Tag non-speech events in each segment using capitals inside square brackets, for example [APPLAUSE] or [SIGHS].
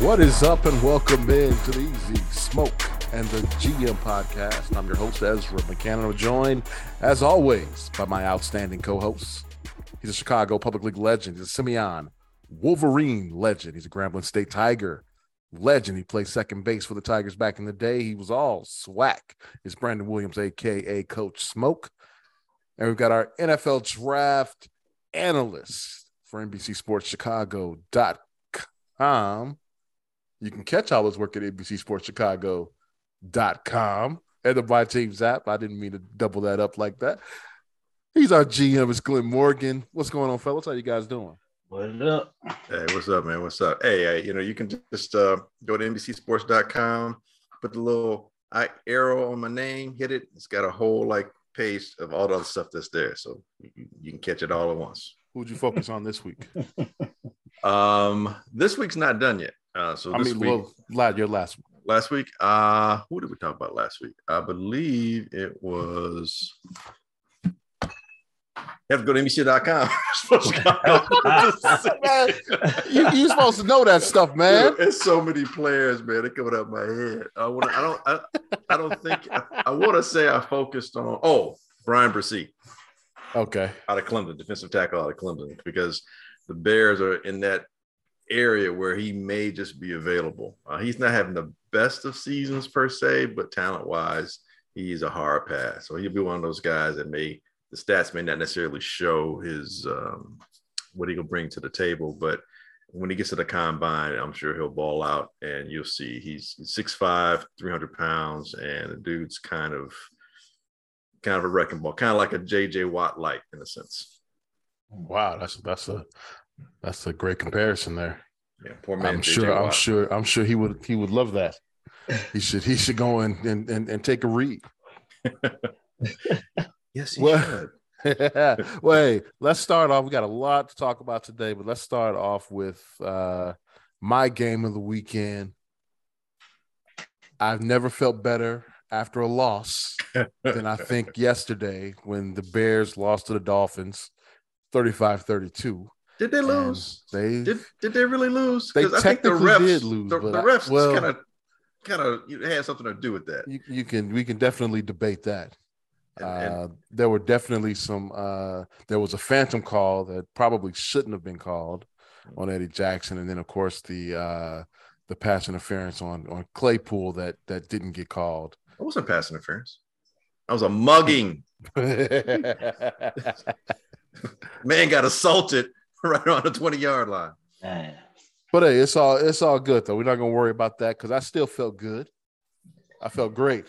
What is up, and welcome in to the Easy Smoke and the GM podcast. I'm your host, Ezra McCann, joined, as always, by my outstanding co hosts. He's a Chicago Public League legend. He's a Simeon Wolverine legend. He's a Grambling State Tiger legend. He played second base for the Tigers back in the day. He was all SWAC. It's Brandon Williams, aka Coach Smoke. And we've got our NFL draft analyst for NBCSportsChicago.com. You can catch all his work at NBCSportsChicago.com and the My Teams app. I didn't mean to double that up like that. He's our GM. It's Glenn Morgan. What's going on, fellas? How you guys doing? What up? Hey, what's up, man? What's up? Hey, uh, you know, you can just uh, go to NBCSports.com, put the little I arrow on my name, hit it. It's got a whole like page of all the other stuff that's there, so you, you can catch it all at once. Who'd you focus on this week? [LAUGHS] um, this week's not done yet. Uh, so I this mean, week, well, lad, your last one. last week, uh, who did we talk about last week? I believe it was. [LAUGHS] You have to go to NBC.com. Man, you, you're supposed to know that stuff, man. Dude, it's so many players, man. They're coming up my head. I want. I don't. I, I don't think. I, I want to say I focused on. Oh, Bryan Bresee Okay. out of Clemson, defensive tackle out of Clemson, because the Bears are in that area where he may just be available. Uh, he's not having the best of seasons per se, but talent wise, he's a hard pass. So he'll be one of those guys that may the stats may not necessarily show his um, what he can bring to the table, but when he gets to the combine, I'm sure he'll ball out and you'll see he's 6'5, 300 pounds, and the dude's kind of kind of a wrecking ball, kind of like a JJ Watt light in a sense. Wow, that's that's a that's a great comparison there. Yeah, poor man. I'm sure. I'm sure. I'm sure he would. He would love that. He should. He should go and and and, and take a read. [LAUGHS] Yes, he Well- should. [LAUGHS] Wait, let's start off. We got a lot to talk about today, but let's start off with uh, my game of the weekend. I've never felt better after a loss than I think [LAUGHS] yesterday when the Bears lost to the Dolphins 35 32. Did they lose? They, Did did they really lose? I think the refs did lose, The, the refs well- kind of kind of had something to do with that. you, you can, we can definitely debate that. And- and- Uh, there were definitely some. Uh, there was a phantom call that probably shouldn't have been called on Eddie Jackson, and then of course the uh, the pass interference on on Claypool that that didn't get called. That wasn't pass interference. That was a mugging. [LAUGHS] Man got assaulted [LAUGHS] right on the 20 yard line. Man. but hey, it's all it's all good though. We're not gonna worry about that because I still felt good. I felt great.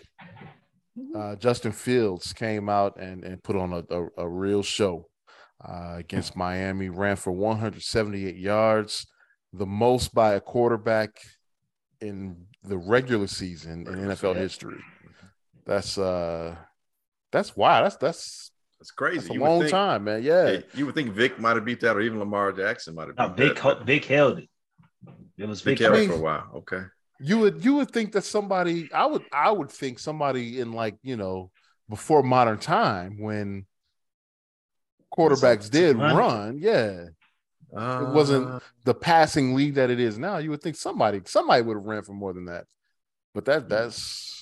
Uh, Justin Fields came out and and put on a a, a real show uh, against Miami. Ran for 178 yards, the most by a quarterback in the regular season in NFL history. That's uh, that's wow. That's that's That's crazy. that's a You would long think- time, man. Yeah. Hey, you would think Vic might have beat that, or even Lamar Jackson might have No, beat Vic, that. ho- but Vic held it. It was Vic Vic. held I it mean- for a while. Okay. you would you would think that somebody I would I would think somebody in like you know before modern time when quarterbacks did Run. run, yeah, it wasn't uh. the passing league that it is now. You would think somebody somebody would have ran for more than that, but that that's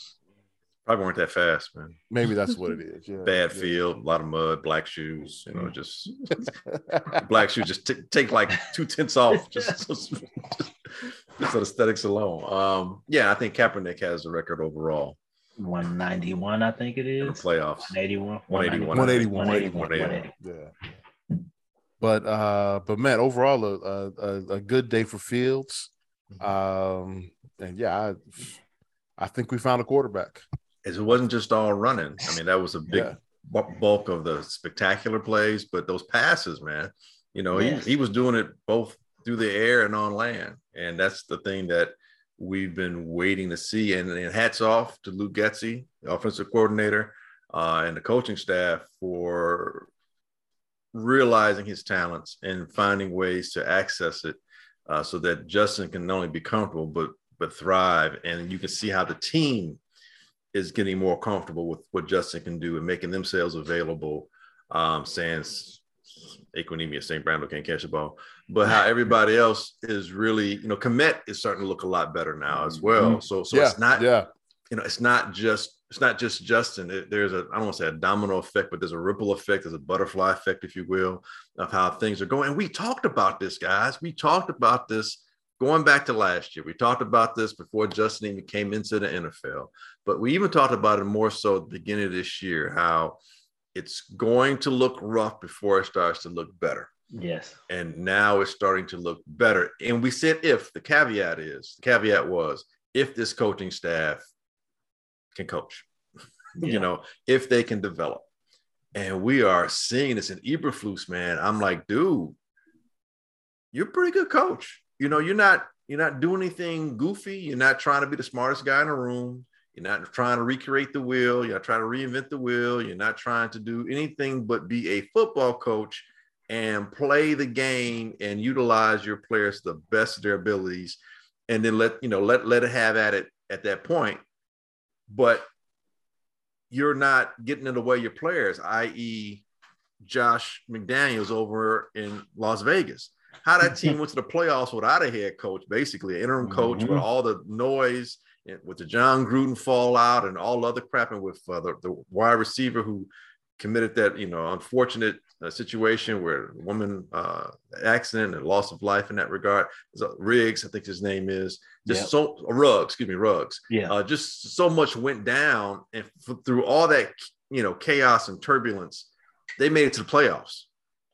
Probably weren't that fast, man. maybe that's what it is. Yeah, Bad yeah. field, a lot of mud, black shoes. You know, just [LAUGHS] black shoes just t- take like two tenths off just, [LAUGHS] just, just on aesthetics alone. Um, yeah, I think Kaepernick has the record overall 191, I think it is. in the playoffs. 181. 181. 181. 181. 181. yeah. But uh, but man, overall a a, a, a good day for Fields. Um, and yeah, I I think we found a quarterback. As it wasn't just all running. I mean, that was a [LAUGHS] big Yeah. bulk of the spectacular plays, but those passes, man, you know, Yes. he, he was doing it both through the air and on land. And that's the thing that we've been waiting to see. And, and hats off to Luke Getsy, the offensive coordinator, uh, and the coaching staff for realizing his talents and finding ways to access it uh, so that Justin can not only be comfortable, but but thrive. And you can see how the team is getting more comfortable with what Justin can do and making themselves available. Um, saying Equanimeous, St. Brando can't catch the ball, but how everybody else is really, you know, Kmet is starting to look a lot better now as well. Mhm. So, so yeah, it's not, yeah, you know, it's not just it's not just Justin. It- there's a I don't want to say a domino effect, but there's a ripple effect, there's a butterfly effect, if you will, of how things are going. And we talked about this, guys. We talked about this going back to last year. We talked about this before Justin even came into the NFL, but we even talked about it more so at the beginning of this year, how it's going to look rough before it starts to look better. Yes. And now it's starting to look better. And we said if the caveat is the caveat was if this coaching staff can coach, [LAUGHS] you know, if they can develop. And we are seeing this in Eberflus, man. I'm like, dude, you're a pretty good coach. You know, you're not you're not doing anything goofy. You're not trying to be the smartest guy in the room. You're not trying to recreate the wheel. You're not trying to reinvent the wheel. You're not trying to do anything but be a football coach and play the game and utilize your players to the best of their abilities, and then let you know let let it have at it at that point. But you're not getting in the way of your players, i.e., Josh McDaniels over in Las Vegas. How that team [LAUGHS] went to the playoffs without a head coach, basically an interim coach with Mhm. all the noise and with the Jon Gruden fallout and all other crap, and with uh, the, the wide receiver who committed that you know unfortunate uh, situation where a woman uh, accident and loss of life in that regard. So Riggs, I think his name is just Yep. so uh, Ruggs, excuse me, Ruggs. Yeah. Uh, just so much went down, and f- through all that you know chaos and turbulence, they made it to the playoffs.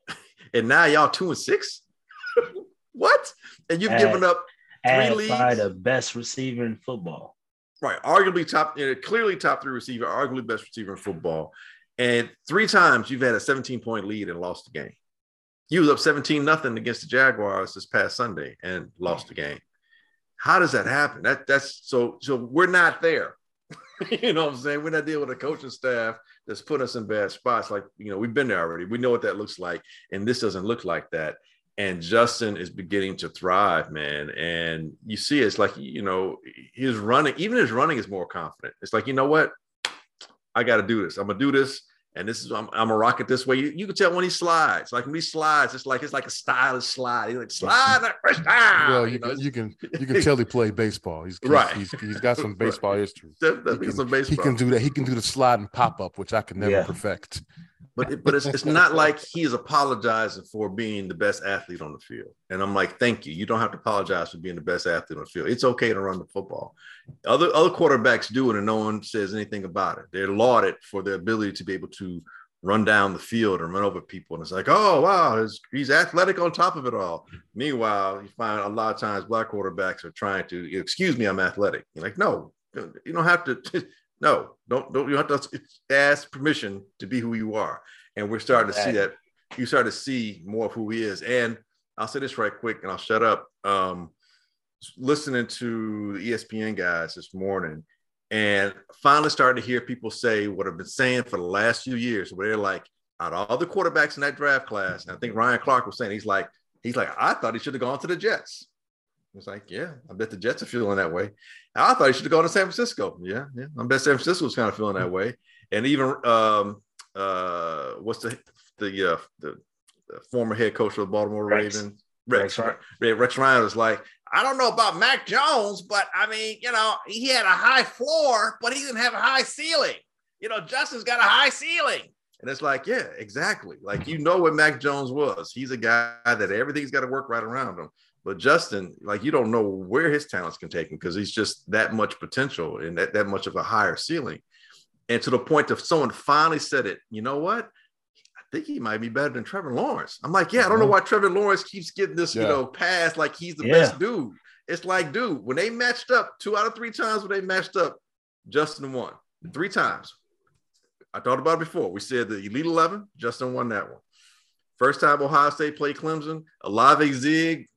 [LAUGHS] and now y'all two and six. [LAUGHS] what? And you've given up Add leagues? by the best receiver in football. right, arguably top, you know, clearly top three receiver, arguably best receiver in football. And three times you've had a 17 point lead and lost the game. You was up 17 nothing against the Jaguars this past Sunday and lost the game. How does that happen? That that's so so we're not there. [LAUGHS] you know what I'm saying? We're not dealing with a coaching staff that's put us in bad spots. Like, you know, we've been there already. We know what that looks like. And this doesn't look like that. And Justin is beginning to thrive, man. And you see, it's like, you know, his running, even his running is more confident. It's like, you know what? I got to do this. I'm going to do this. And this is, I'm, I'm going to rock it this way. You, you can tell when he slides, like when he slides, it's like, it's like a stylish slide. He's like, slide that first time. well, you, know, can, you can you [LAUGHS] can tell he played baseball. He's, he's Right. He's, he's got some [LAUGHS] Right. baseball history. that, that He means some can, baseball. he can do that. He can do the slide and pop up, which I can never Yeah. perfect. But but it's, it's not like he is apologizing for being the best athlete on the field. And I'm like, thank you. You don't have to apologize for being the best athlete on the field. It's okay to run the football. Other other quarterbacks do it, and no one says anything about it. They're lauded for their ability to be able to run down the field and run over people. And it's like, oh wow, he's, he's athletic on top of it all. Meanwhile, you find a lot of times black quarterbacks are trying to excuse me, I'm athletic. You're like, no, you don't have to. [LAUGHS] No, don't don't you have to ask permission to be who you are. And we're starting to see that. You start to see more of who he is. And I'll say this right quick, and I'll shut up. Um, listening to the ESPN guys this morning, and finally starting to hear people say what I've been saying for the last few years, where they're like, out of all the quarterbacks in that draft class, and I think Ryan Clark was saying he's like, he's like, I thought he should have gone to the Jets. It's like, yeah, I bet the Jets are feeling that way. I thought he should have gone to San Francisco. Yeah, yeah, I bet San Francisco was kind of feeling that way. And even um, uh, what's the the uh, the, former head coach of the Baltimore Rex. Ravens, Rex, Rex Rex, Rex Ryan was like, I don't know about Mac Jones, but I mean, you know, he had a high floor, but he didn't have a high ceiling. You know, Justin's got a high ceiling. And it's like, yeah, exactly. Like you know what Mac Jones was. He's a guy that everything's got to work right around him. But Justin, like you don't know where his talents can take him because he's just that much potential and that, that much of a higher ceiling. And to the point of someone finally said it, you know what? I think he might be better than Trevor Lawrence. I'm like, yeah, I don't know mm-hmm. why Trevor Lawrence keeps getting this, you know, pass like he's the Yeah. best dude. It's like, dude, when they matched up two out of three times when they matched up, Justin won three times. I thought about it before. We said the Elite 11, Justin won that one. First time Ohio State played Clemson, Olave Zig,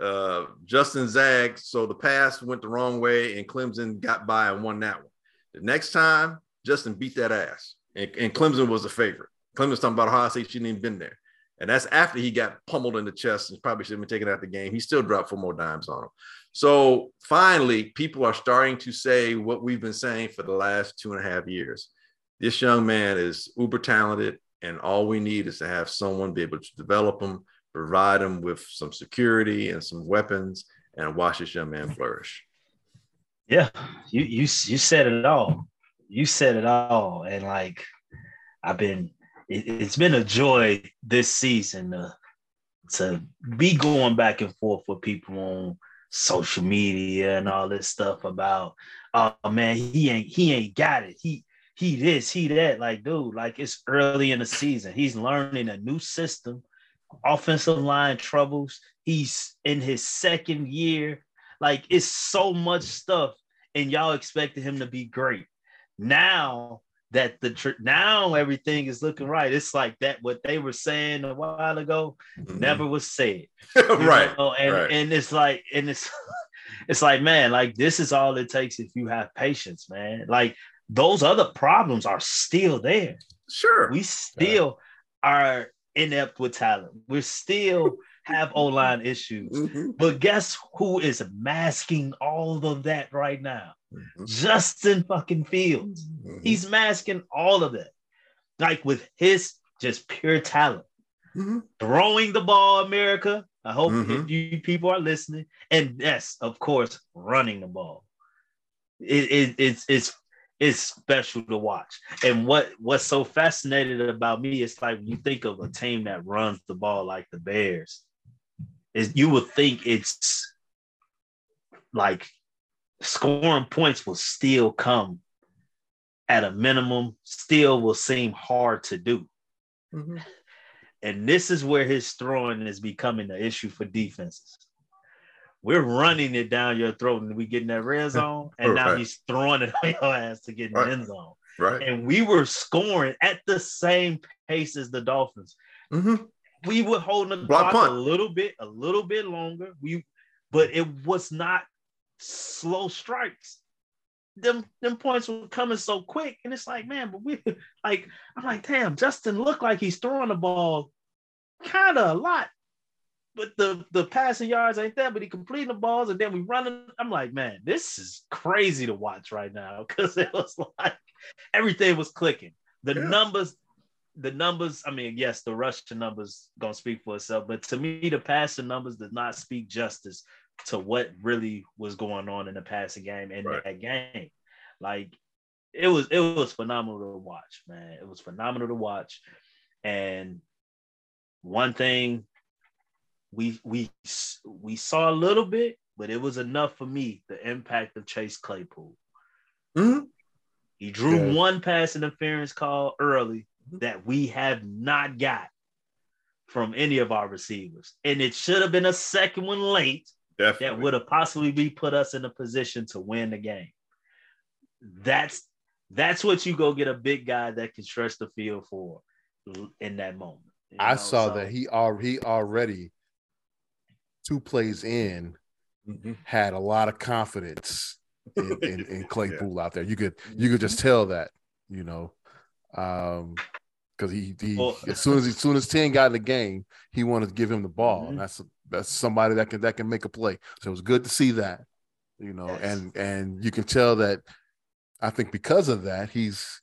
uh, Justin Zag. So the pass went the wrong way, and Clemson got by and won that one. The next time, Justin beat that ass, and, and Clemson was the favorite. Clemson's talking about Ohio State shouldn't even been there. And that's after he got pummeled in the chest and probably should have been taken out the game. He still dropped four more dimes on him. So finally, people are starting to say what we've been saying for the last two and a half years. This young man is uber talented. And all we need is to have someone be able to develop them, provide them with some security and some weapons, and watch this young man flourish. Yeah, you you you said it all. You said it all, and like I've been, it, has been a joy this season to, to be going back and forth with people on social media and all this stuff about, oh man, he ain't he ain't got it. He he this, he that. Like, dude, like it's early in the season. He's learning a new system, offensive line troubles. He's in his second year. Like, it's so much stuff and y'all expected him to be great. Now that the tr- now everything is looking right. It's like that what they were saying a while ago mm-hmm. never was said. [LAUGHS] right. Know? And right. and it's like and it's [LAUGHS] it's like man, like this is all it takes if you have patience, man. Like those other problems are still there. Sure. We still yeah. are inept with talent. We're still have O line issues. Mm-hmm. But guess who is masking all of that right now? Mm-hmm. Justin fucking Fields. Mm-hmm. He's masking all of that. Like with his just pure talent. Mm-hmm. Throwing the ball, America. I hope mm-hmm. you people are listening. And yes, of course, running the ball. It, it, it's it's it's special to watch. And what what's so fascinating about me is like when you think of a team that runs the ball like the Bears, is you would think it's like scoring points will still come at a minimum, still will seem hard to do. Mm-hmm. And this is where his throwing is becoming an issue for defenses. We're running it down your throat and we get in that red zone, and now he's throwing it [LAUGHS] on your ass to get in right. the end zone. Right. And we were scoring at the same pace as the Dolphins. Mm-hmm we were holding the Block clock punt. a little bit, a little bit longer. We, but it was not slow strikes. Them them points were coming so quick, and it's like, man, but we [LAUGHS] like, I'm like, damn, Justin looked like he's throwing the ball kind of a lot, but the the passing yards ain't that, But he completing the balls, and then we running. I'm like, man, this is crazy to watch right now because it was like everything was clicking. The yeah. numbers, the numbers, I mean, yes, the rushing numbers gonna speak for itself, but to me, the passing numbers did not speak justice to what really was going on in the passing game and right. that game. Like it was, it was phenomenal to watch, man. It was phenomenal to watch. And one thing we we we saw a little bit, but it was enough for me. The impact of Chase Claypool. Mm-hmm. He drew yeah. one pass interference call early that we have not got from any of our receivers. And it should have been a second one late Definitely. that would have possibly be put us in a position to win the game. That's that's what you go get a big guy that can stretch the field for in that moment. You know? I saw so, that he already already two plays in mm-hmm. had a lot of confidence in, [LAUGHS] in, in Claypool yeah. out there. You could you could just tell that, you know. Um, because he, he well, as soon as he, as soon as Ten got in the game, he wanted to give him the ball. Mm-hmm. And that's that's somebody that can that can make a play. So it was good to see that, you know, yes. and and you can tell that. I think because of that, he's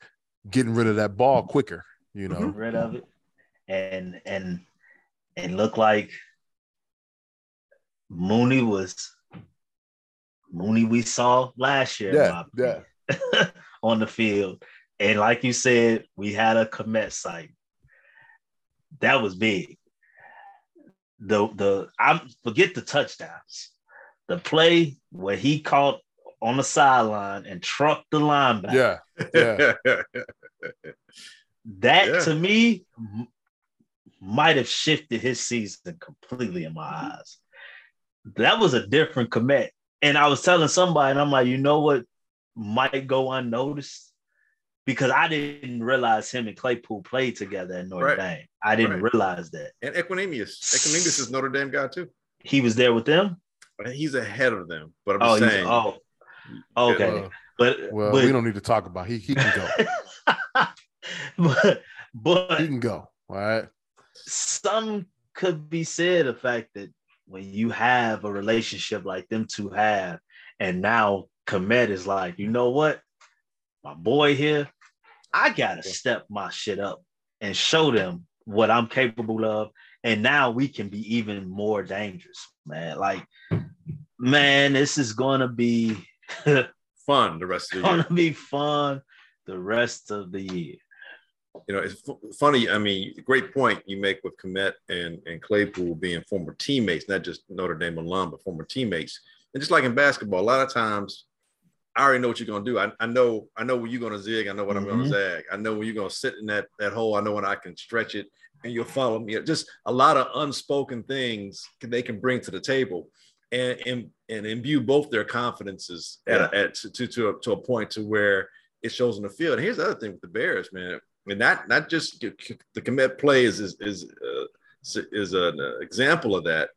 getting rid of that ball quicker. You know, mm-hmm. rid of it, and and and look like Mooney was Mooney we saw last year. Yeah, yeah. [LAUGHS] on the field. And like you said, we had a Kmet site. That was big. The the I forget the touchdowns. The play where he caught on the sideline and trucked the linebacker. Yeah, yeah. [LAUGHS] that yeah. to me might have shifted his season completely in my eyes. That was a different Kmet. And I was telling somebody, and I'm like, you know what might go unnoticed? because I didn't realize him and Claypool played together in Notre right. Dame. I didn't right. realize that. And Equanimeous. Equanimeous is Notre Dame guy too. He was there with them? He's ahead of them. But I'm oh, saying. Oh, okay. Uh, but well, but, we don't need to talk about. He he can go. [LAUGHS] but but he can go. All right. Some could be said the fact that when you have a relationship like them two have, and now Kmet is like, you know what? My boy here, I gotta step my shit up and show them what I'm capable of. And now we can be even more dangerous, man. Like, man, this is gonna be [LAUGHS] fun the rest of the year. Gonna be fun the rest of the year. You know, it's funny. I mean, great point you make with Kmet and, and Claypool being former teammates, not just Notre Dame alum, but former teammates. And just like in basketball, a lot of times I already know what you're gonna do. I, I know I know when you're gonna zig. I know when mm-hmm. I'm gonna mm-hmm. zag. I know when you're gonna sit in that that hole. I know when I can stretch it, and you'll follow me. Just a lot of unspoken things they can bring to the table, and and, and imbue both their confidences yeah. at, at to to a, to a point to where it shows in the field. And here's the other thing with the Bears, man, and not not just the Kmet play is is is, uh, is an example of that.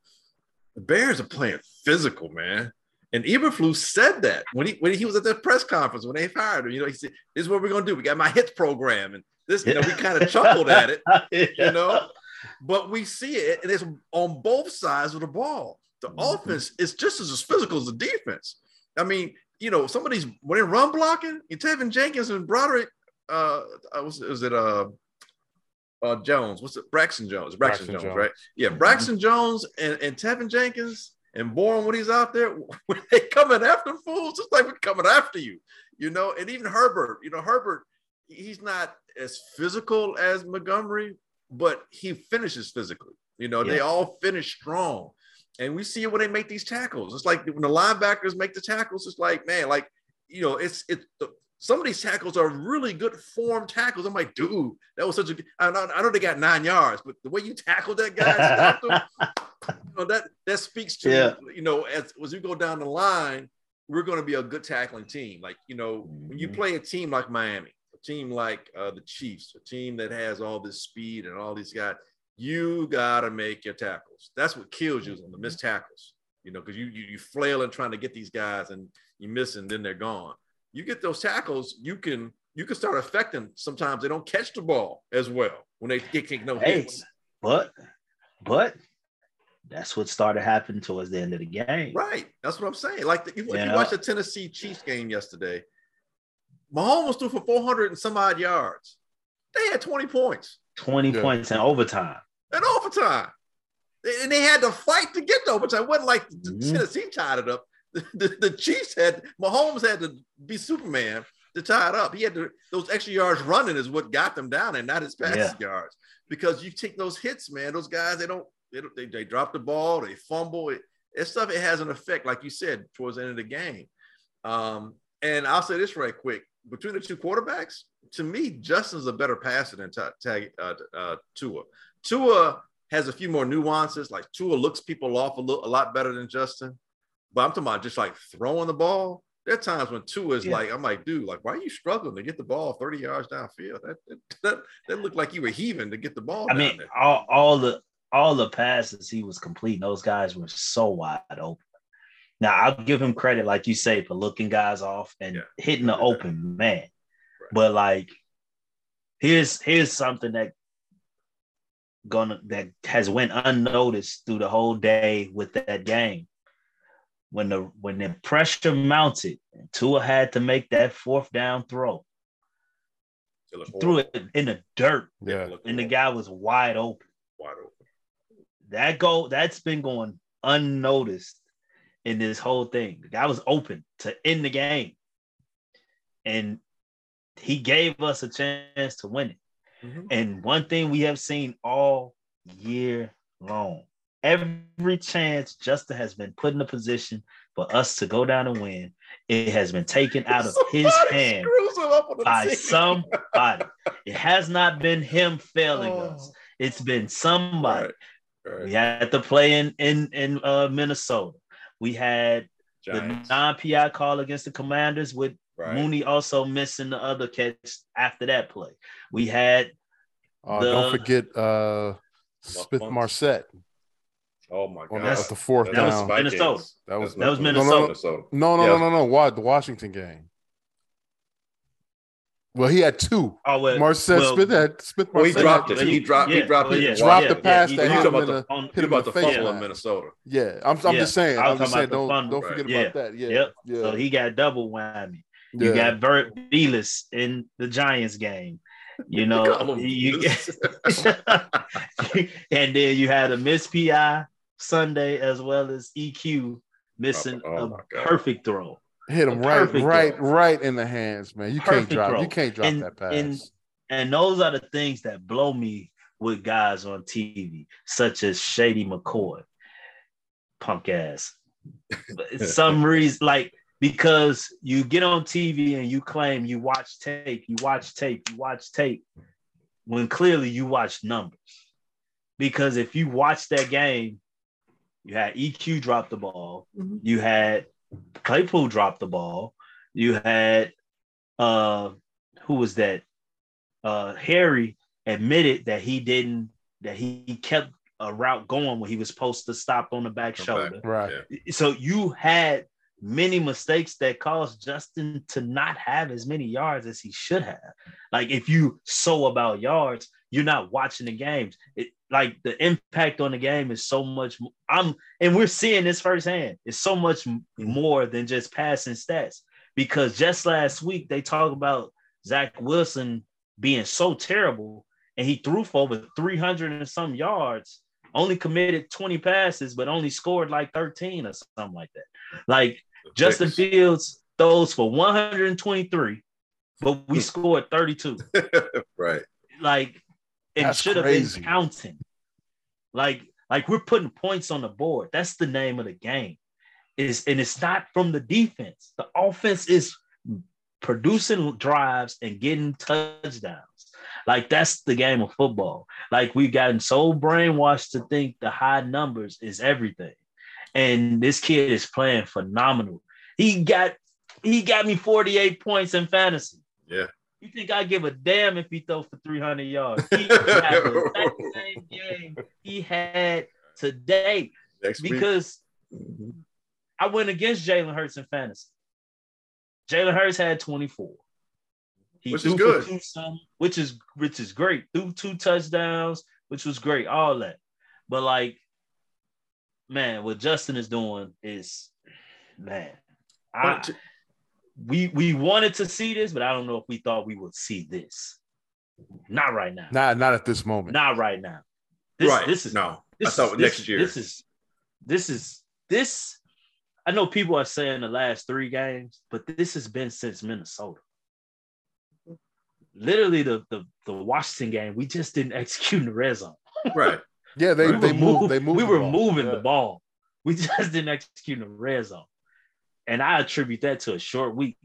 The Bears are playing physical, man. And Eberflus said that when he when he was at that press conference when they fired him. You know, he said, "This is what we're gonna do. We got my hits program, and this." You know, we kind of chuckled at it, [LAUGHS] you know. But we see it, and it's on both sides of the ball. The mm-hmm. offense is just as physical as the defense. I mean, you know, some of these when they run blocking, Teven Jenkins and Broderick, uh, uh was, was it uh uh, Jones. What's it? Braxton Jones. Braxton, Braxton Jones, Jones, right? Yeah, mm-hmm. Braxton Jones and, and Teven Jenkins and Bourne when he's out there, [LAUGHS] when they coming after fools, it's like we're coming after you, you know. And even Herbert, you know, Herbert, he's not as physical as Montgomery, but he finishes physically. You know, yeah. they all finish strong. And we see it when they make these tackles. It's like when the linebackers make the tackles, it's like, man, like, you know, it's it's some of these tackles are really good form tackles. I'm like, dude, that was such a. I know, I know they got nine yards, but the way you tackled that guy, you know, [LAUGHS] that that speaks to yeah. you know as as we go down the line, we're going to be a good tackling team. Like you know, when you mm-hmm. play a team like Miami, a team like uh, the Chiefs, a team that has all this speed and all these guys, you got to make your tackles. That's what kills you on the missed tackles. You know, because you, you you flail and trying to get these guys and you miss and then they're gone you get those tackles, you can you can start affecting. Sometimes they don't catch the ball as well when they get kicked no hey, hits. But but that's what started happening towards the end of the game. Right. That's what I'm saying. Like the, if you, you watch the Tennessee Chiefs game yesterday, Mahomes threw for 400 and some odd yards. They had 20 points. 20 yeah. points in overtime. In overtime. And they had to fight to get to overtime. It wasn't like mm-hmm. Tennessee tied it up. The, the, Chiefs had Mahomes had to be Superman to tie it up. He had to those extra yards running is what got them down, and not his passing yeah. yards. Because you take those hits, man. Those guys they don't they they, they drop the ball, they fumble. It, it's stuff. It has an effect, like you said, towards the end of the game. Um, and I'll say this right quick: between the two quarterbacks, to me, Justin's a better passer than Tag uh, uh, Tua. Tua has a few more nuances. Like Tua looks people off a, little, a lot better than Justin. But I'm talking about just like throwing the ball. There are times when Tua is yeah. like, I'm like, dude, like, why are you struggling to get the ball 30 yards downfield? That that, that looked like you were heaving to get the ball. I mean, there. all, all the all the passes he was completing, those guys were so wide open. Now I'll give him credit, like you say, for looking guys off and yeah. hitting the open man. Right. But like, here's here's something that gonna that has went unnoticed through the whole day with that game when the when the pressure mounted, Tua had to make that fourth down throw. Threw it in the dirt. Yeah. And the guy was wide open. Wide open. That goal, that's been going unnoticed in this whole thing. The guy was open to end the game. And he gave us a chance to win it. Mm-hmm. And one thing we have seen all year long every chance Justin has been put in a position for us to go down and win, it has been taken out of somebody his hand by team. somebody. it has not been him failing oh. us. It's been somebody. Right. Right. We had to play in in in uh, Minnesota. We had Giants. the non-PI call against the Commanders with right. Mooney also missing the other catch after that play. We had. Uh, the, don't forget uh, Smith-Marsette. Oh my god! That's the fourth that down. Was Minnesota. That was that was Minnesota. No, no, no, no, no, no. What the Washington game? Well, he had two. Oh, well, Marsette well, Smith had Smith. Well, he dropped it. He oh, dropped. Yeah, he dropped it. Yeah, dropped the pass yeah, that hit him in the, on, hit him about the face in Minnesota. Yeah, I'm. I'm just saying. I'm just saying. Don't don't forget about that. Yeah. Yep. Yeah. So he got double whammy. You got Bert Velus in the Giants game, You [LAUGHS] know, you, [LAUGHS] and then you had a miss PI Sunday as well as EQ missing oh, oh a perfect throw. Hit him right, right, throw. right in the hands, man. You perfect can't drop. Throw. You can't drop and, that pass. And, and those are the things that blow me with guys on TV, such as Shady McCoy, punk ass. some [LAUGHS] reason, like because you get on TV and you claim you watch tape, you watch tape, you watch tape, when clearly you watch numbers. Because if you watch that game, you had EQ drop the ball, mm-hmm. you had Claypool drop the ball, you had uh who was that? Uh Harry admitted that he didn't that he kept a route going when he was supposed to stop on the back Come shoulder. Back. Right. So you had many mistakes that caused Justin to not have as many yards as he should have. Like if you so about yards, you're not watching the games. It like the impact on the game is so much. I'm and we're seeing this firsthand. It's so much mm-hmm. more than just passing stats because just last week they talk about Zach Wilson being so terrible and he threw for over 300 and some yards only committed 20 passes, but only scored like 13 or something like that. Like Justin Fields throws for 123, but we hmm. scored 32. [LAUGHS] right. Like it should have been counting. Like, like we're putting points on the board. That's the name of the game. Is and it's not from the defense. The offense is producing drives and getting touchdowns. Like that's the game of football. Like we've gotten so brainwashed to think the high numbers is everything. And this kid is playing phenomenal. He got he got me 48 points in fantasy. Yeah. You think I give a damn if he throw for 300 yards? He [LAUGHS] had the same game he had today Next because week. I went against Jalen Hurts in fantasy. Jalen Hurts had 24. He which is good. Which is which is great. Threw two touchdowns, which was great. All that, but like, man, what Justin is doing is, man, I, we we wanted to see this, but I don't know if we thought we would see this. Not right now. Not not at this moment. Not right now. This, right. This is no. This I thought this, next year. This is this is this. I know people are saying the last three games, but this has been since Minnesota literally the, the the Washington game, we just didn't [LAUGHS] execute in the red zone. Right. Yeah, they, we they moved, they moved. We were the moving yeah. the ball. We [LAUGHS] just didn't execute in the red zone. And I attribute that to a short week.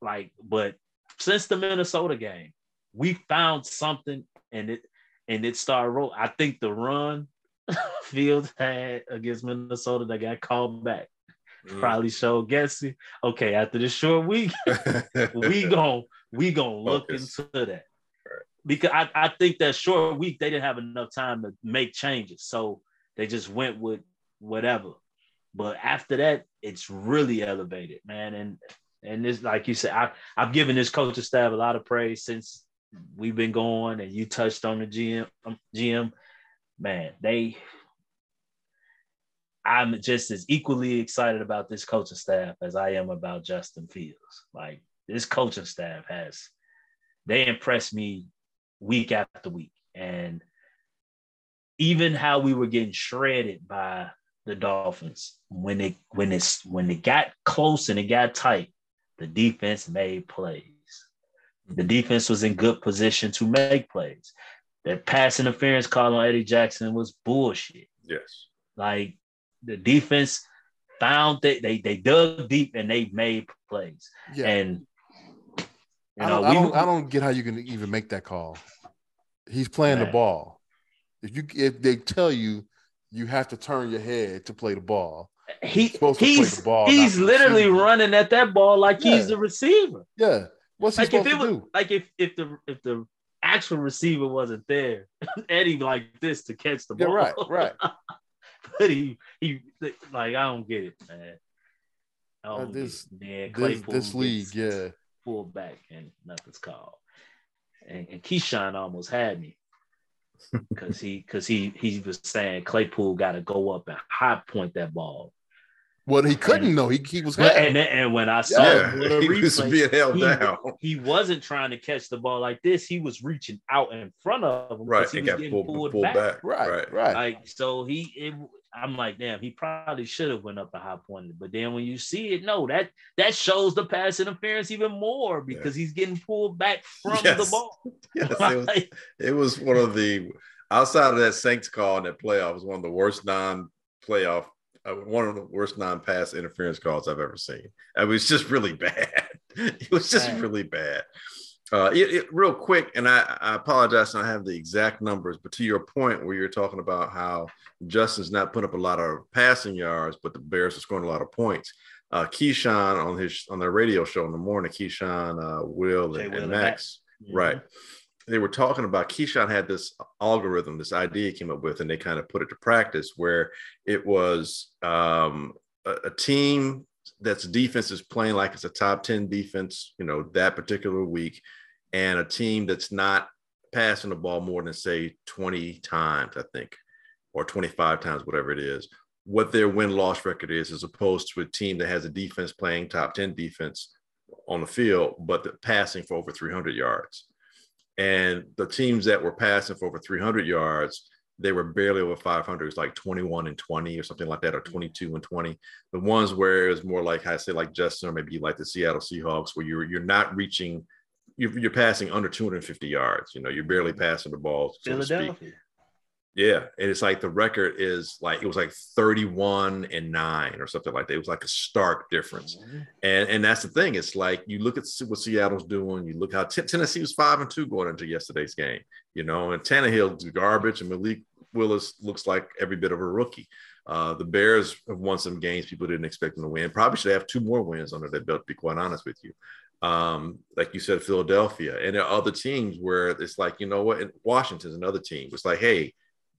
Like, but since the Minnesota game, we found something and it and it started rolling. I think the run [LAUGHS] Fields had against Minnesota that got called back. Mm. Probably showed Getsy. Okay, after this short week, [LAUGHS] we gon' we gonna look Focus. into that because I, I think that short week they didn't have enough time to make changes, so they just went with whatever. But after that, it's really elevated, man. And and this, like you said, I I've given this coaching staff a lot of praise since we've been going, and you touched on the GM um, GM. Man, they I'm just as equally excited about this coaching staff as I am about Justin Fields. Like this coaching staff has they impressed me week after week. And even how we were getting shredded by the Dolphins when it when it's when it got close and it got tight, the defense made plays. The defense was in good position to make plays. That pass interference call on Eddie Jackson was bullshit. Yes. Like the defense found that they they dug deep and they made plays. Yeah. And you know, I don't, I don't, I don't get how you can even make that call. He's playing man. the ball. If you if they tell you you have to turn your head to play the ball, he he's ball, he's literally running at that ball like yeah. he's the receiver. Yeah, what's he like supposed to was, do? Like if if the if the actual receiver wasn't there, [LAUGHS] Eddie like this to catch the ball. Yeah, right, right. [LAUGHS] but he he like I don't get it, man. Uh, this, man. this this league, yeah fullback and nothing's called. And, and Keyshawn almost had me because he because he he was saying Claypool got to go up and high point that ball. Well, he couldn't and, know. He, he was and, and when I saw yeah, [LAUGHS] he replay, was being held he, down. He wasn't trying to catch the ball like this. He was reaching out in front of him. Right. He was getting pulled, pulled, pulled back. back. Right. Right. Right. Like so he it, I'm like, damn, he probably should have went up the high point. But then when you see it, no, that that shows the pass interference even more because yeah. he's getting pulled back from yes. the ball. [LAUGHS] Yes, it was, [LAUGHS] it was one of the outside of that Saints call in that playoff was one of the worst non-playoff, uh, one of the worst non-pass interference calls I've ever seen. It was just really [LAUGHS] bad. it was just Man. really bad. Uh, it, it, real quick, and I, I apologize, I have the exact numbers, but to your point where you're talking about how Justin's not putting up a lot of passing yards, but the Bears are scoring a lot of points. Uh, Keyshawn on his on their radio show in the morning, Keyshawn, uh, Will, and, and Max, mm-hmm. right? They were talking about Keyshawn had this algorithm, this idea he came up with, and they kind of put it to practice where it was um, a, a team that's defense is playing like it's a top 10 defense, you know, that particular week and a team that's not passing the ball more than say 20 times, I think, or 25 times, whatever it is, what their win loss record is, as opposed to a team that has a defense playing top 10 defense on the field, but passing for over 300 yards. And the teams that were passing for over 300 yards, they were barely over 500. It's like 21 and 20 or something like that, or 22 and 20. The ones where it's more like I say, like Justin, or maybe like the Seattle Seahawks, where you're you're not reaching you're, you're passing under 250 yards. You know, you're barely passing the ball. So Philadelphia. Yeah, and it's like the record is like it was like 31 and nine or something like that. It was like a stark difference, mm-hmm. and and that's the thing. It's like you look at what Seattle's doing. You look how t- Tennessee was five and two going into yesterday's game. You know, and Tannehill's garbage, and Malik Willis looks like every bit of a rookie. Uh, the Bears have won some games people didn't expect them to win. Probably should have two more wins under their belt. To be quite honest with you, um, like you said, Philadelphia, and there are other teams where it's like, you know what, and Washington's another team. It's like, hey,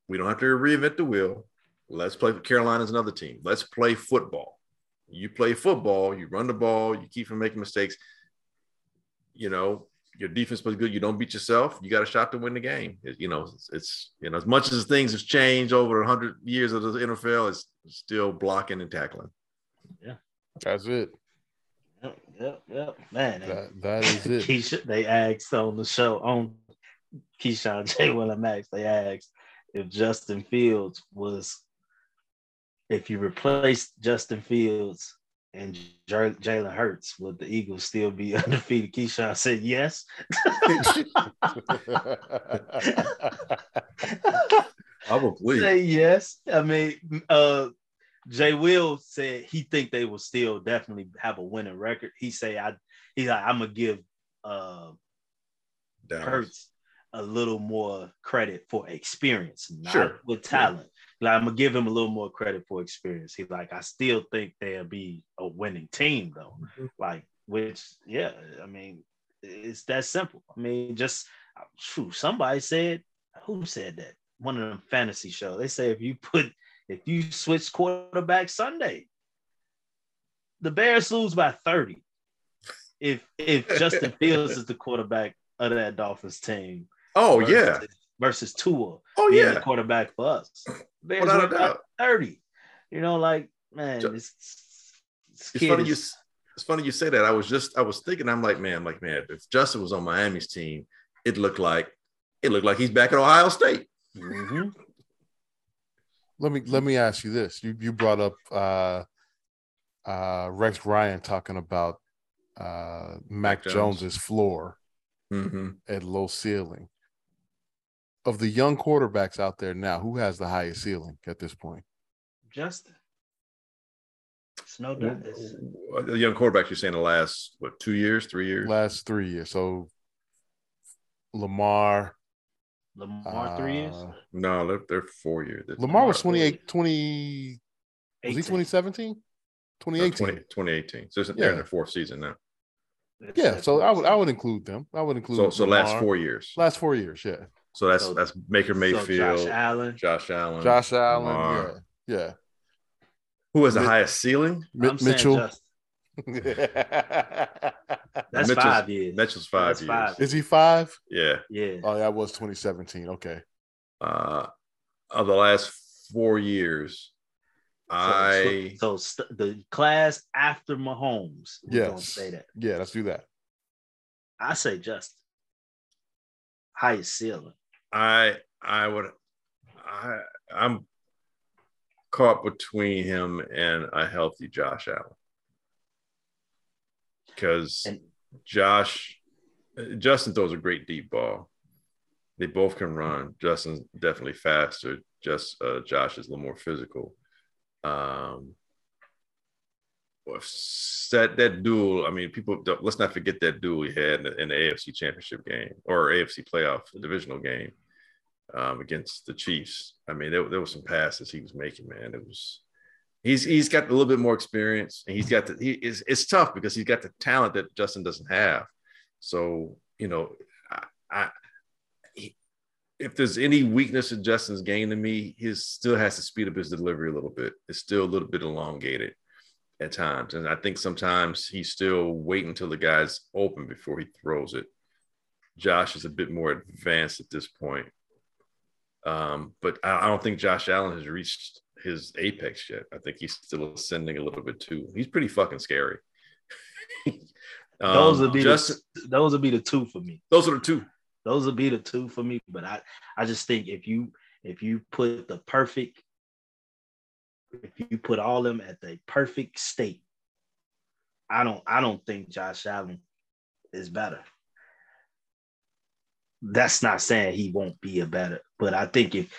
we don't have to reinvent the wheel. Let's play. Carolina's another team. Let's play football. You play football. You run the ball. You keep from making mistakes. You know your defense plays good. You don't beat yourself. You got a shot to win the game. It, you know it's, it's, you know as much as things have changed over hundred years of the NFL, it's still blocking and tackling. Yeah, that's it. Yep, yep, yep. Man, that, that is [LAUGHS] it. Keisha, they asked on the show on Keyshawn J. Will Max. They asked if Justin Fields was, if you replaced Justin Fields and J- Jalen Hurts, would the Eagles still be [LAUGHS] undefeated? Keyshawn said yes. [LAUGHS] Probably. Say yes. I mean, uh, Jay Will said he think they will still definitely have a winning record. He say I he's like I'm gonna give uh Dallas. Hurts a little more credit for experience, not sure. with talent. Yeah. Like I'm gonna give him a little more credit for experience. He's like I still think they'll be a winning team though. Mm-hmm. Like which yeah, I mean it's that simple. I mean just shoot, somebody said who said that? One of them fantasy shows. They say if you put if you switch quarterback Sunday, the Bears lose by 30. If if Justin [LAUGHS] Fields is the quarterback of that Dolphins team. Oh versus, yeah. Versus Tua. Oh yeah. The quarterback for us. [CLEARS THROAT] Bears win by 30. You know, like man, just, it's, it's, it's funny you it's funny you say that. I was just I was thinking, I'm like, man, like, man, if Justin was on Miami's team, it looked like it looked like he's back at Ohio State. Mm-hmm let me let me ask you this. You you brought up uh uh Rex Ryan talking about uh Mac, Jones. Jones's floor mm-hmm. at low ceiling. Of the young quarterbacks out there now, who has the highest ceiling at this point? Justin. It's no doubt. The young quarterbacks you're saying the last what two years, three years? Last three years. So Lamar, Lamar three years? Uh, no, they're, they're four years. Lamar was 28, 20, was he 2017? 2018. 20, 2018. So they're yeah. in their fourth season now. Yeah, so I would I would include them. I would include so so Lamar. last four years. Last four years, yeah. So that's so, that's Baker Mayfield, so Josh Allen, Josh Allen, Josh Allen, Lamar. yeah, yeah. Who has the highest ceiling? M- Mitchell. [LAUGHS] That's Mitchell's, five years. Mitchell's five That's years. Five. Is he five? Yeah. Yeah. Oh, that was 2017. Okay. Uh, of the last four years, I so, so st- the class after Mahomes. Yes. Say that. Yeah, let's do that. I say Justin. Highest ceiling. I I would I I'm caught between him and a healthy Josh Allen. Because Josh Justin throws a great deep ball. They both can run. Justin's definitely faster. Just uh, Josh is a little more physical. Um, that that duel. I mean, people let's not forget that duel he had in the, in the AFC Championship game or AFC playoff divisional game um, against the Chiefs. I mean, there, there was some passes he was making. Man, it was he's he's got a little bit more experience, and he's got the he is it's tough because he's got the talent that Justin doesn't have. So you know, I, I if there's any weakness in Justin's game to me, he still has to speed up his delivery a little bit. It's still a little bit elongated at times, and I think sometimes he's still waiting until the guy's open before he throws it. Josh is a bit more advanced at this point. Um, but I don't think Josh Allen has reached his apex yet. I think he's still ascending a little bit too. He's pretty fucking scary. um, [LAUGHS] those would be just the, those would be the two for me. Those are the two. Those would be the two for me. But I I just think if you if you put the perfect if you put all them at the perfect state, I don't I don't think Josh Allen is better that's not saying he won't be a better, but I think if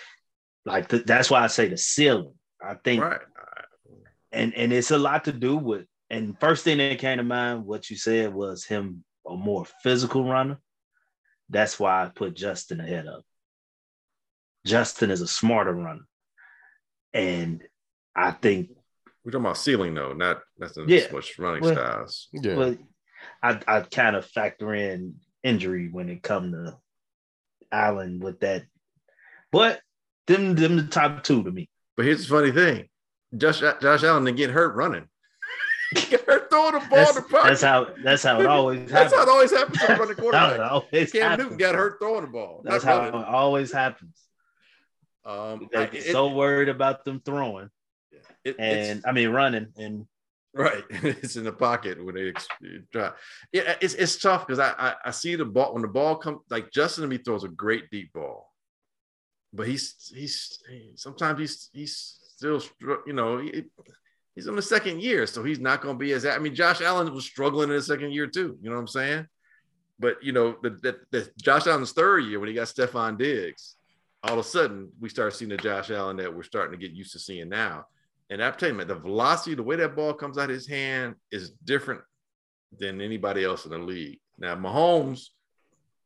like th- that's why I say the ceiling. I think, right. and and it's a lot to do with. And first thing that came to mind, what you said was him a more physical runner. That's why I put Justin ahead of. Justin is a smarter runner, and I think we're talking about ceiling though, not not so yeah. much running well, styles. Yeah, well, I I kind of factor in injury when it come to Allen with that. But them them the top two to me. But here's the funny thing: Josh Josh Allen didn't get hurt running. [LAUGHS] get hurt throwing the ball that's, in the pocket. That's how that's how it always [LAUGHS] that's how it always happens to running [LAUGHS] quarterback. always Cam happens. Newton got hurt throwing the ball. That's how running. it always happens. Um, I, it, so worried about them throwing, it, and I mean running, and Right, it's in the pocket when they try. Yeah, it's it's tough because I, I, I see the ball when the ball comes like Justin to me throws a great deep ball, but he's he's sometimes he's he's still you know he, he's in the second year, so he's not going to be as I mean Josh Allen was struggling in the second year too. You know what I'm saying? But you know the Josh Allen's third year when he got Stefon Diggs, all of a sudden we start seeing the Josh Allen that we're starting to get used to seeing now and I'm telling you, the velocity, the way that ball comes out of his hand is different than anybody else in the league. Now, Mahomes,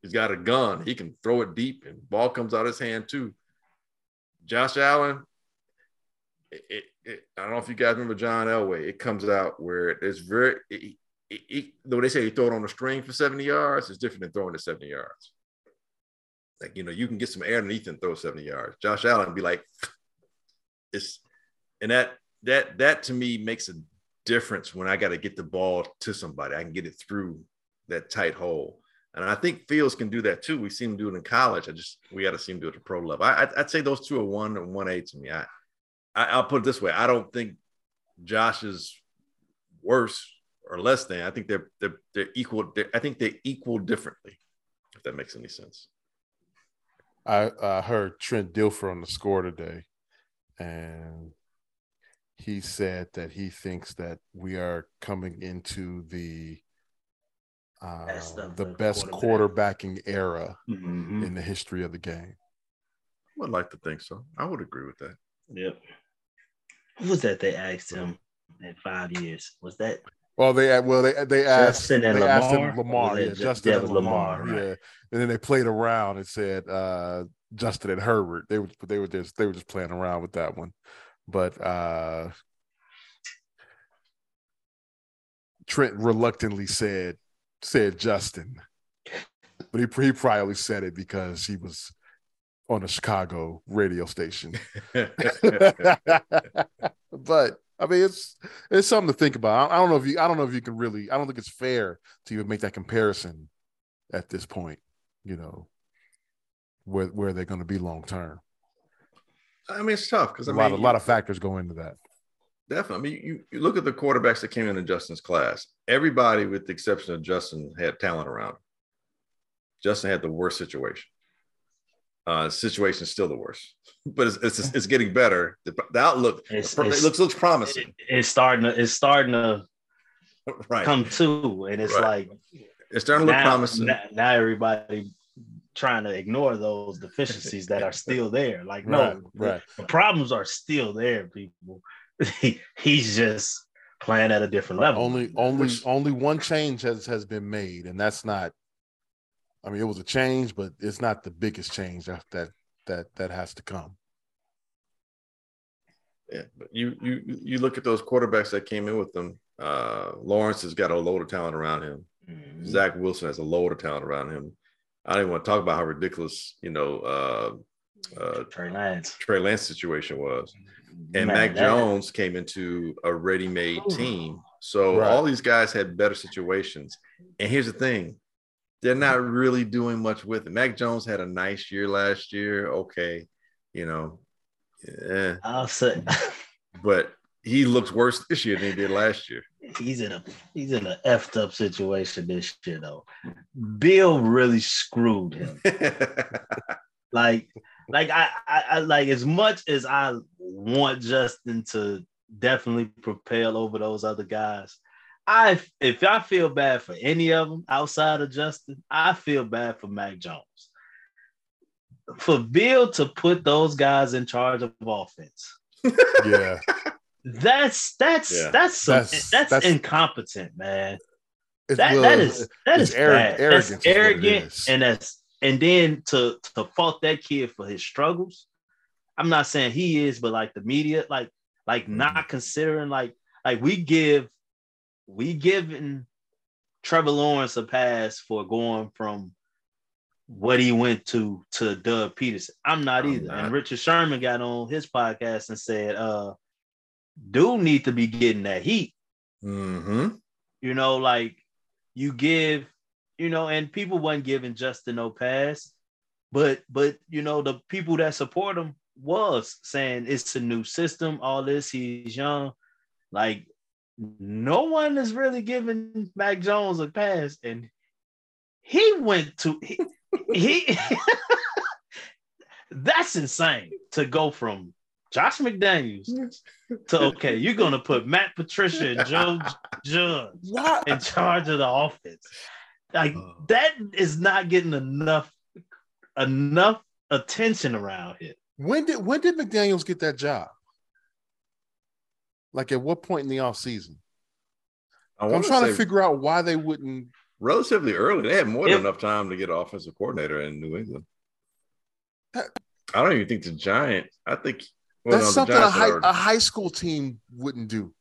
he's got a gun. He can throw it deep and ball comes out of his hand too. Josh Allen, it, it, it, I don't know if you guys remember John Elway. It comes out where it's very, though they say you throw it on the string for 70 yards, it's different than throwing it 70 yards. Like, you know, you can get some air underneath and throw 70 yards. Josh Allen be like, [SNIFFS] it's and that that that to me makes a difference when I got to get the ball to somebody. I can get it through that tight hole. And I think Fields can do that too. We see him do it in college. I just we got to see him do it at pro level. I, would say those two are one and one A to me. I, I will put it this way: I don't think Josh is worse or less than. I think they're they're they're equal. They're, I think they equal differently. If that makes any sense. I I heard Trent Dilfer on the score today, and he said that he thinks that we are coming into the uh, best the, the, best quarterbacking era mm-hmm. in the history of the game. I would like to think so. I would agree with that. Yep. Who was that they asked him in five years? Was that? Well, they well they they asked Justin and they Lamar, asked him Lamar, yeah, Justin and Lamar, Lamar right. yeah, and then they played around and said uh, Justin and Herbert. They were they were just they were just playing around with that one but uh, Trent reluctantly said said Justin, but he he probably said it because he was on a Chicago radio station. [LAUGHS] but I mean, it's it's something to think about. I, I don't know if you I don't know if you can really. I don't think it's fair to even make that comparison at this point. You know, where where they're going to be long term. I mean, it's tough because a mean, lot, a lot of factors go into that. Definitely. I mean, you, you look at the quarterbacks that came in in Justin's class. Everybody, with the exception of Justin, had talent around. Him. Justin had the worst situation. Uh, situation is still the worst, [LAUGHS] but it's it's, it's getting better. The, the outlook it's, it looks looks promising. It, it's starting to it's starting to [LAUGHS] right. come to, and it's right. like it's starting to look now, promising. Now, now, everybody trying to ignore those deficiencies that are [LAUGHS] still there. Like right, no, right. The, the problems are still there, people. [LAUGHS] he's just playing at a different level. Only only Which, only one change has has been made, and that's not. I mean, it was a change, but it's not the biggest change that that that, that has to come. Yeah, but you you you look at those quarterbacks that came in with them. Uh, Lawrence has got a load of talent around him. Mm-hmm. Zach Wilson has a load of talent around him. I don't even want to talk about how ridiculous, you know, uh, uh, Trey Lance Trey Lance situation was. And Man, Mac. Jones came into a ready-made team. So right. all these guys had better situations. And here's the thing. They're not really doing much with it. Mac Jones had a nice year last year. Okay. You know. Yeah. I'll say [LAUGHS] but he looks worse this year than he did last year. He's in a he's in an effed up situation this year though. Bill really screwed him. [LAUGHS] like like I, I, I like as much as I want Justin to definitely propel over those other guys. I if I feel bad for any of them outside of Justin, I feel bad for Mac Jones. For Bill to put those guys in charge of offense. [LAUGHS] Yeah. That's that's yeah. that's, some, that's, that's that's incompetent, man. That, well, that is that is arrogant, arrogant, arrogant and that's and then to to fault that kid for his struggles. I'm not saying he is, but like the media, like like mm-hmm. not considering like like we give we giving Trevor Lawrence a pass for going from what he went to to Doug Pederson. I'm not I'm either. Not. And Richard Sherman got on his podcast and said, uh, dude need to be getting that heat. Mm-hmm. You know, like you give you know, and people wasn't giving Justin no pass, but but you know, the people that support him was saying it's a new system, all this, he's young. Like no one is really giving Mac Jones a pass, and he went to he, he [LAUGHS] that's insane to go from Josh McDaniels to okay, you're gonna put Matt Patricia and Joe Judge in charge of the offense. Like uh, that is not getting enough enough attention around here. When did when did McDaniels get that job? Like at what point in the off season? I'm trying to figure out why they wouldn't. Relatively early, they had more than enough time to get offensive coordinator in New England. That, I don't even think the Giants. I think well, that's no, something a high, a high school team wouldn't do.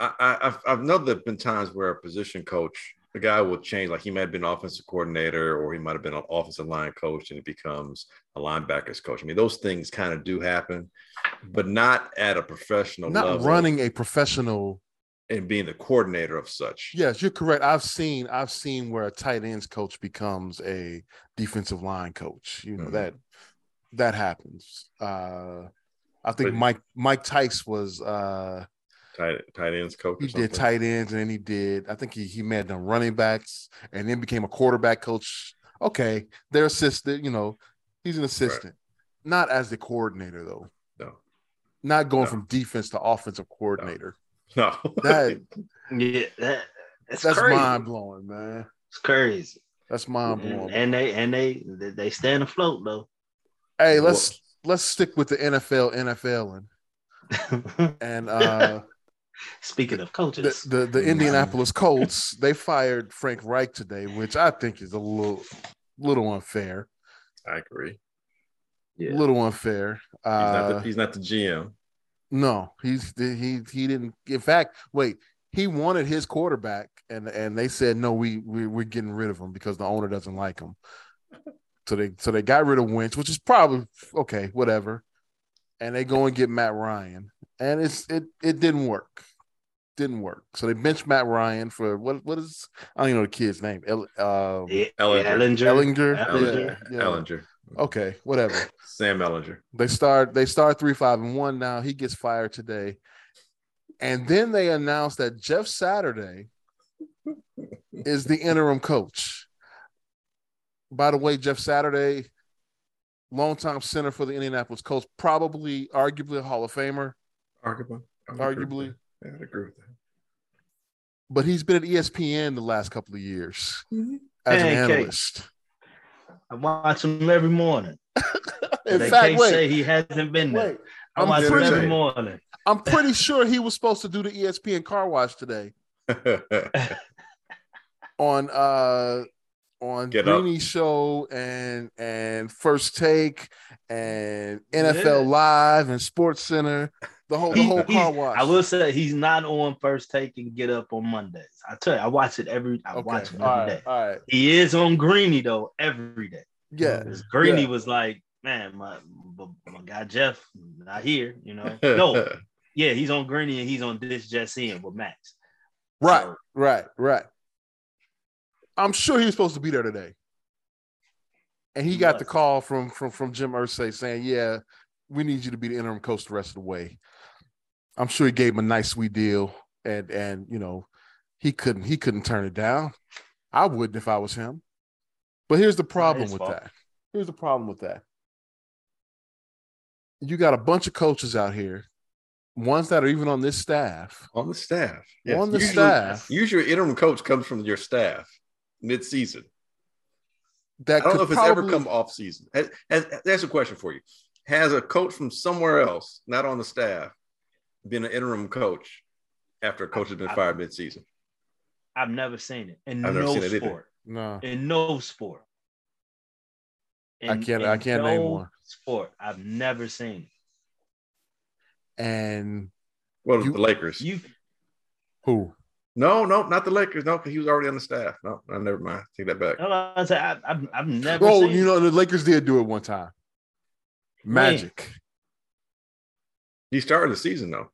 I, I've, I've known there've been times where a position coach, a guy will change, like he might have been offensive coordinator or he might have been an offensive line coach and he becomes a linebackers coach. I mean, those things kind of do happen, but not at a professional not level. running a professional and being the coordinator of such. Yes, you're correct. I've seen I've seen where a tight ends coach becomes a defensive line coach. You know mm-hmm. that that happens. Uh I think but, Mike Mike Tice was uh tight tight ends coach. He did tight ends, and then he did. I think he he made them running backs, and then became a quarterback coach. Okay, their assistant. You know, he's an assistant, right. not as the coordinator though. No, not going no. from defense to offensive coordinator. No, no. that [LAUGHS] yeah, that, that's mind blowing, man. It's crazy. That's mind blowing. And, and they and they they stand afloat though. Hey, let's let's stick with the NFL, NFL, and [LAUGHS] and uh Speaking of coaches, the, the, the Indianapolis Colts they fired Frank Reich today, which I think is a little little unfair. I agree. Yeah. A little unfair. He's, uh, not the, he's not the GM. No, he's he he didn't. In fact, wait, he wanted his quarterback, and and they said no, we, we we're getting rid of him because the owner doesn't like him. So they so they got rid of Wentz, which is probably okay, whatever. And they go and get Matt Ryan and it's it it didn't work. Didn't work. So they benched Matt Ryan for what what is I don't even know the kid's name. El, um, Ehlinger. Ehlinger. Ehlinger. Yeah, yeah. Ehlinger. Okay, whatever. Sam Ehlinger. They start they start three five and one now. He gets fired today, and then they announced that Jeff Saturday is the interim coach. By the way, Jeff Saturday, longtime center for the Indianapolis Colts, probably arguably a Hall of Famer. Arguably. Arguably. Yeah, I agree with that. But he's been at ESPN the last couple of years mm-hmm. as an analyst. I watch him every morning. [LAUGHS] In they fact, can't wait, say he hasn't been there. Wait, I I'm watch pretty, him every morning. I'm pretty sure he was supposed to do the ESPN car wash today. [LAUGHS] on uh on Get Greeny show and and first take and NFL yeah. Live and Sports Center. The whole, the whole car wash. I will say he's not on first take and get up on Mondays. I tell you, I watch it every. I okay. watch it every all right, day. All right. He is on Greeny though every day. Yeah. Greeny yeah. was like, man, my, my guy Jeff not here. You know, [LAUGHS] no, yeah, he's on Greeny and he's on this just in with Max. Right, so, right, right. I'm sure he was supposed to be there today. And he, he got was. the call from from from Jim Irsay saying, "Yeah, we need you to be the interim coach the rest of the way." I'm sure he gave him a nice sweet deal, and and you know, he couldn't he couldn't turn it down. I wouldn't if I was him. But here's the problem with fault. that. Here's the problem with that. You got a bunch of coaches out here ones that are even on this staff. On the staff. Yes. On the usually, staff. Usually interim coach comes from your staff mid-season. That I don't know if it's ever come off season. Has, has, that's a question for you. Has a coach from somewhere else, not on the staff, been an interim coach after a coach has been I, fired mid-season? I've never seen it in I've no sport. No, in no sport. In, I can't. I can't no name one sport. I've never seen it. And well, you, the Lakers. You who? No, no, not the Lakers. No, because he was already on the staff. No, I never mind. Take that back. No, I say I, have I've never. Oh, you know the Lakers did do it one time. Magic. Man. He started the season though.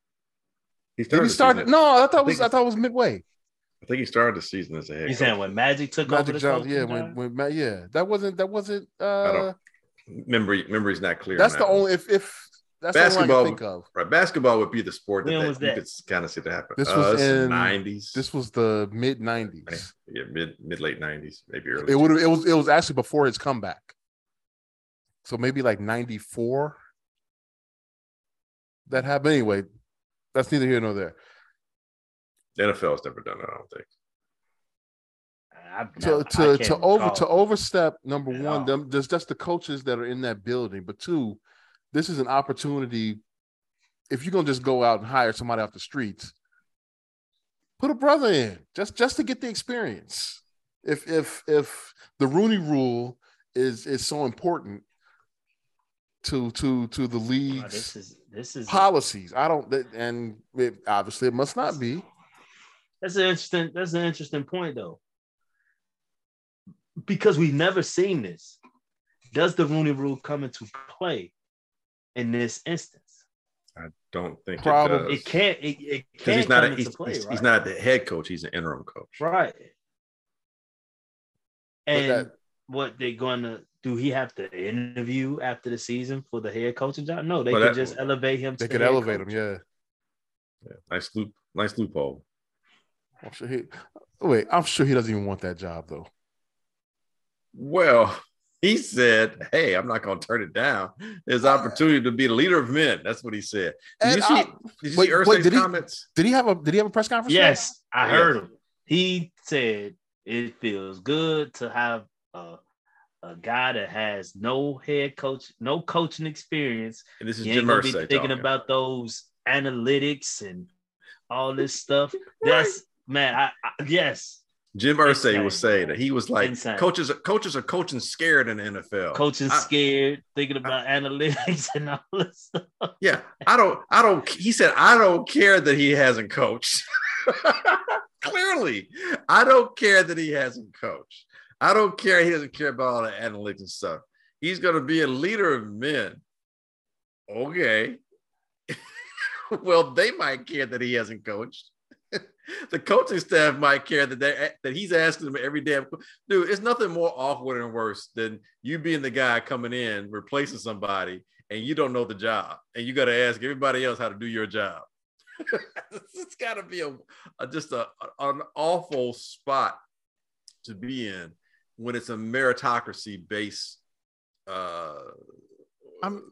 He started. Did he start? No, I thought I was. I thought it was midway. I think he started the season as a head. You saying when Magic took Magic over the Johnson, yeah, when, when yeah, that wasn't that wasn't. uh I don't. Memory memory's not clear. That's the one. only if if that's basketball. think of. Right, basketball would be the sport that, that, that? you could kind of see that happen. This uh, was in nineties. This was the mid nineties. Yeah, mid mid late nineties, maybe early. It would. It was. It was actually before his comeback. So maybe like ninety four. That happened anyway. That's neither here nor there. The NFL has never done that. I don't think. to to to over to overstep number one, them, there's just the coaches that are in that building, but two, this is an opportunity. If you're gonna just go out and hire somebody off the streets, put a brother in just just to get the experience. If if if the Rooney Rule is is so important to to to the league's oh, this is this is policies, I don't and it, obviously it must not be. That's an interesting. That's an interesting point, though, because we've never seen this. Does the Rooney Rule come into play in this instance? I don't think Probably. it, it can't. It, it can't he's not. A, he's, play, he's, right? he's, not the head coach. He's an interim coach. Right. And that, what they're going to do? He have to interview after the season for the head coaching job? No, they well, could that, just elevate him. They could the elevate coach. him. Yeah. Yeah. Nice loop. Nice loophole. I'm sure he. Wait, I'm sure he doesn't even want that job though. Well, [LAUGHS] he said, "Hey, I'm not going to turn it down. There's ah. opportunity to be the leader of men." That's what he said. Did you see? I, did you wait, see wait, did comments? He, did he have a Did he have a press conference? Yes, I heard him. He said it feels good to have a, a guy that has no head coach, no coaching experience. And this is Jim Irsay thinking talking. about those analytics and all this stuff. [LAUGHS] That's man. I, I yes, Jim Irsay was saying that he was like Insane. coaches coaches are coaching scared in the NFL. Coaching scared, thinking about I, analytics and all this stuff. Yeah, I don't I don't he said I don't care that he hasn't coached. [LAUGHS] Clearly, I don't care that he hasn't coached. I don't care he doesn't care about all the analytics and stuff. He's going to be a leader of men. Okay. [LAUGHS] well, they might care that he hasn't coached. [LAUGHS] the coaching staff might care that they that he's asking them every damn dude. It's nothing more awkward and worse than you being the guy coming in replacing somebody and you don't know the job and you got to ask everybody else how to do your job. [LAUGHS] it's got to be a, a just a, an awful spot to be in when it's a meritocracy based. Uh, I'm,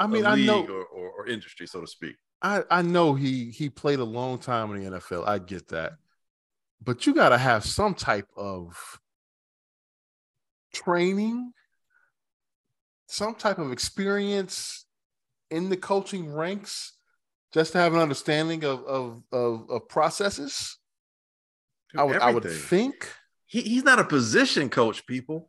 I mean, I know or, or, or industry, so to speak. I, I know he he played a long time in the NFL. I get that. But you got to have some type of training, some type of experience in the coaching ranks just to have an understanding of of of, of processes. I would Everything. I would think he, he's not a position coach, people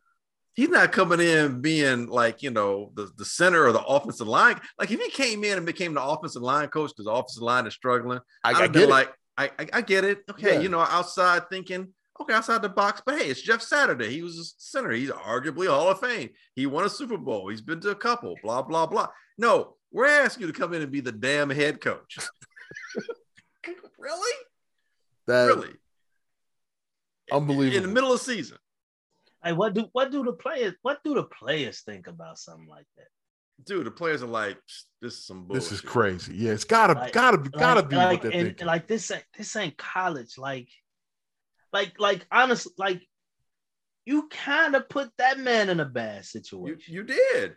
he's not coming in being like you know the, the center of the offensive line. Like if he came in and became the offensive line coach because the offensive line is struggling, I, I get like I, I, I get it. Okay, yeah. you know outside thinking. Okay, outside the box, but hey, it's Jeff Saturday. He was a center. He's arguably Hall of Fame. He won a Super Bowl. He's been to a couple. Blah blah blah. No, we're asking you to come in and be the damn head coach. [LAUGHS] [LAUGHS] really? That really? Unbelievable. In the middle of season. Hey, what do what do the players what do the players think about something like that? Dude, the players are like, this is some bullshit. This is crazy. Yeah, it's gotta like, gotta gotta be like, and, like this ain't this ain't college. Like, like, like honestly, like you kind of put that man in a bad situation. You, you did.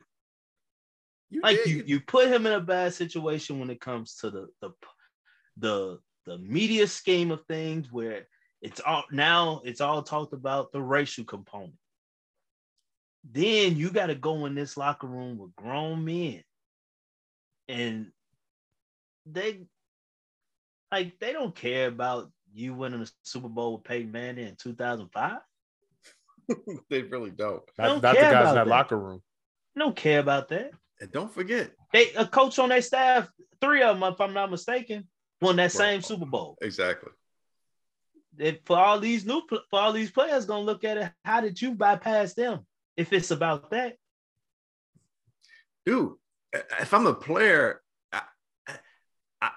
You like did. you you put him in a bad situation when it comes to the the the the media scheme of things where it's all now it's all talked about the racial component. Then you got to go in this locker room with grown men. And they like they don't care about you winning the Super Bowl with Peyton Manning in 2005. [LAUGHS] they really don't. They don't not, the guys in that, that, locker room. They don't care about that. And don't forget, they a coach on their staff, three of them, if I'm not mistaken, won that same Super Bowl. Exactly for all these new for all these players gonna look at it. How did you bypass them? If it's about that, dude. If I'm a player, I, I,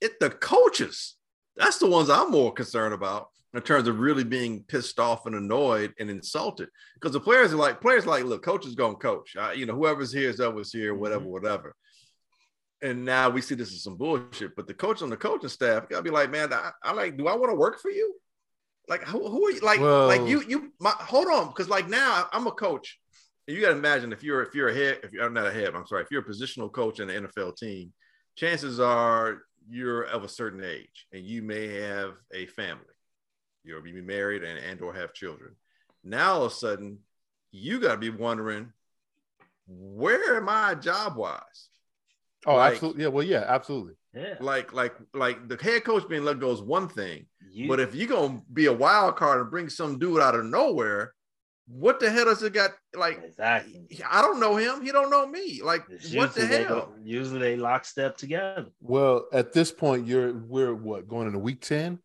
it the coaches. That's the ones I'm more concerned about in terms of really being pissed off and annoyed and insulted. Because the players are like players are like, look, coach is gonna coach. Uh, you know, whoever's here is always here, whatever, mm-hmm. whatever and now we see this is some bullshit. But the coach on the coaching staff gotta be like, man, I, I like, do I want to work for you? Like, who, who are you? Like, like you, you, my, hold on, because like now I'm a coach. You gotta imagine if you're if you're a head, if you're not a head, I'm sorry, if you're a positional coach in the NFL team, chances are you're of a certain age and you may have a family. You'll be married and, and or have children. Now all of a sudden, you gotta be wondering, where am I job wise? Oh, like, absolutely. Yeah. Well, yeah, absolutely. Yeah. Like, like, like the head coach being let go is one thing, you, but if you're gonna be a wild card and bring some dude out of nowhere, what the hell does it got? Like, exactly. I don't know him. He don't know me. Like, it's what the hell? They, usually they lockstep together. Well, at this point, you're we're what going into week ten.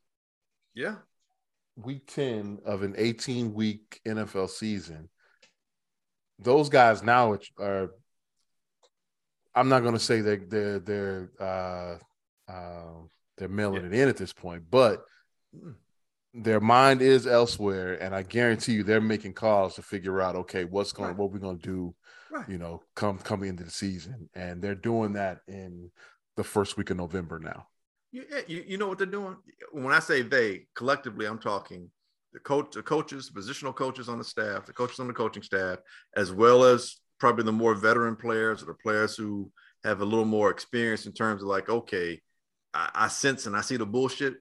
Yeah. Week ten of an 18 week NFL season. Those guys now are I'm not going to say that they're they're uh, uh, they're mailing yeah. it in at this point, but their mind is elsewhere, and I guarantee you they're making calls to figure out okay, what's going, right. what we're going to do, right. you know, come coming into the season, and they're doing that in the first week of November now. You, you, you know what they're doing. When I say they collectively, I'm talking the coach, the coaches, positional coaches on the staff, the coaches on the coaching staff, as well as probably the more veteran players or the players who have a little more experience in terms of like, okay, I, I sense and I see the bullshit.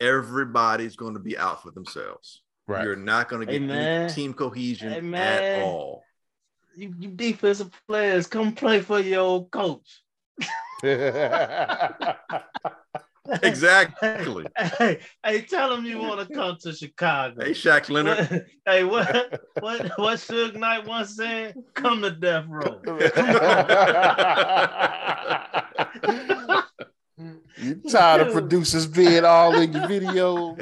Everybody's going to be out for themselves. Right. You're not going to get hey, any team cohesion hey, at all. You, you defensive players, come play for your old coach. [LAUGHS] [LAUGHS] exactly. [LAUGHS] Hey, hey, tell them you want to come to Chicago. Hey, Shaq Leonard. What, hey, what what what Suge Knight once said? Come to death row. you tired of producers being all in your videos?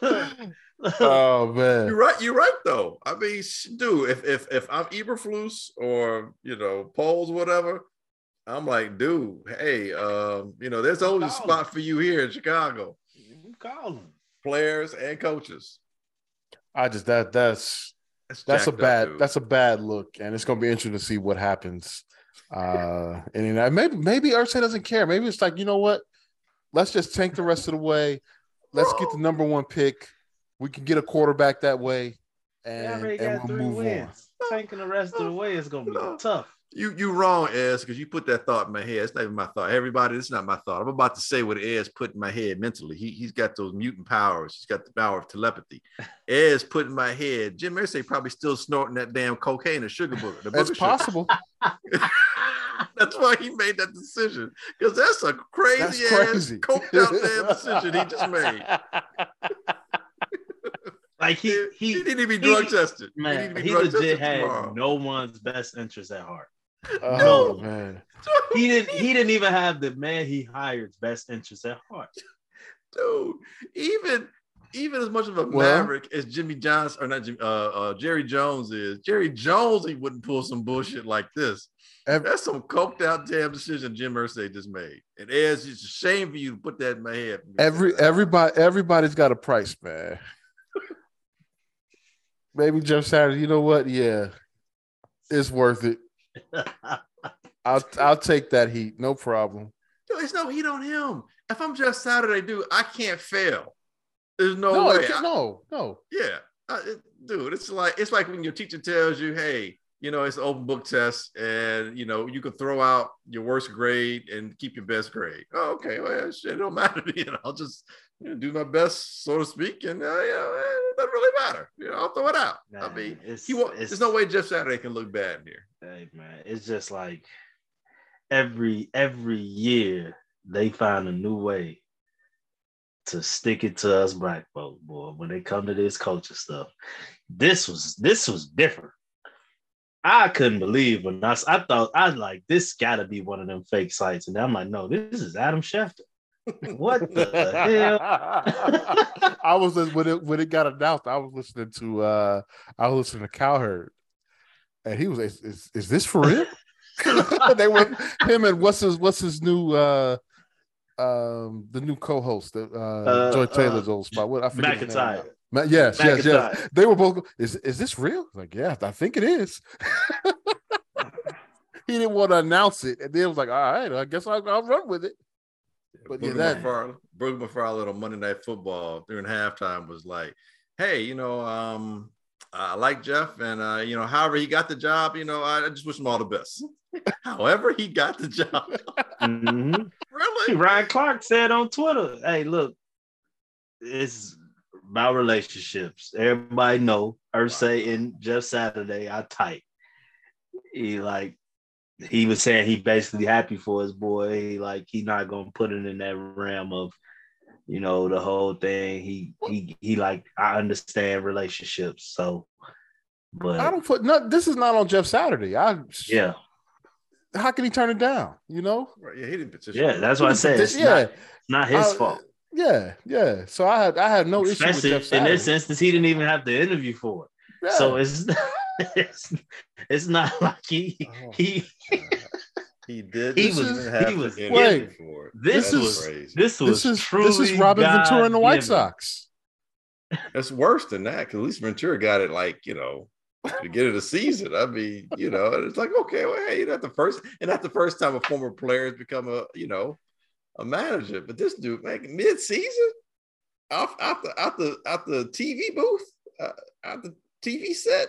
[LAUGHS] oh man, you're right. You're right though. I mean, dude, if if if I'm Eberflus or you know Poles, whatever, I'm like, dude, hey, um, you know, there's always a spot for you here in Chicago. Call them players and coaches. I just that that's that's, that's a bad up, that's a bad look, and it's gonna be interesting to see what happens. Uh, [LAUGHS] and maybe maybe Irsay doesn't care. Maybe it's like you know what, let's just tank the rest of the way. Let's get the number one pick. We can get a quarterback that way, and, and we'll move wins. on. Tanking the rest of the way is gonna be [LAUGHS] tough. You you wrong, Ez, because you put that thought in my head. It's not even my thought. Everybody, it's not my thought. I'm about to say what Ez put in my head mentally. He he's got those mutant powers. He's got the power of telepathy. [LAUGHS] Ez put in my head. Jim Irsay probably still snorting that damn cocaine or sugar booger. That's booger possible. [LAUGHS] that's why he made that decision. Because that's a crazy that's ass crazy. coked out damn [LAUGHS] decision he just made. Like he, he, he, need to be drug he, tested. Man, he, he legit had tomorrow. no one's best interest at heart. Oh no. man. He didn't he didn't even have the man he hired's best interest at heart. Dude, even even as much of a well, maverick as Jimmy Johnson or not Jimmy, uh, uh, Jerry Jones is, Jerry Jones he wouldn't pull some bullshit like this. Every, That's some coked out damn decision Jim Irsay just made. And as it's just a shame for you to put that in my head. Every everybody everybody's got a price, man. [LAUGHS] Maybe Jeff Saturday, you know what? Yeah, it's worth it. I'll I'll take that heat, no problem. There's no heat on him. If I'm just Saturday, dude, I can't fail. There's no, no way. I, no, no. Yeah, I, it, dude, it's like it's like when your teacher tells you, "Hey, you know, it's an open book test, and you know, you can throw out your worst grade and keep your best grade." Oh, okay, well, shit, it don't [LAUGHS] matter. You know, I'll just you know, do my best, so to speak, and uh, you know, it doesn't really matter. You know, I'll throw it out. Man, I mean, he won't, there's no way Jeff Saturday can look bad here. Hey man, it's just like every every year they find a new way to stick it to us black folks, boy. When they come to this culture stuff, this was this was different. I couldn't believe when I, I thought I was like this got to be one of them fake sites, and I'm like, no, this is Adam Schefter. What the hell? [LAUGHS] I was when it when it got announced. I was listening to uh I was listening to Cowherd, and he was is is, is this for real? [LAUGHS] they were him and what's his what's his new uh um the new co-host uh, uh Joy Taylor's uh, old spot. What I forget McIntyre. Yes, yes, yes. They were both. Is is this real? Like, yeah, I think it is. [LAUGHS] he didn't want to announce it, and then was like, "All right, I guess I'll, I'll run with it." But Booger yeah, that McFarland, Booger McFarland on Monday Night Football during halftime was like, "Hey, you know, um, I like Jeff, and uh, you know, however he got the job, you know, I, I just wish him all the best. [LAUGHS] however he got the job, mm-hmm. [LAUGHS] really. Ryan Clark said on Twitter, "Hey, look, it's about relationships. Everybody know Irsay and Jeff Saturday are tight. He like he was saying he basically happy for his boy. He like he not gonna put it in that realm of you know the whole thing. He he he like I understand relationships, so but I don't put no. This is not on Jeff Saturday. I yeah. How can he turn it down? You know? Right, yeah, he didn't petition. Yeah, that's what I said. It's yeah, not, not his I, fault. Yeah, yeah. So I had I had no Especially issue with Jeff Saturday. In this instance, he didn't even have to interview for it. Yeah. So it's [LAUGHS] it's it's not [LAUGHS] like he oh, he he did. He was he was wait. For. This That's was crazy. this was this is truly this is Robin God Ventura and the White Sox. That's worse than that because at least Ventura got it like you know to get it a season. I mean, you know, it's like okay, well, hey, you not the first, and not the first time a former player has become a you know a manager. But this dude, man, mid season, off out the out the out the TV booth, uh, out the TV set.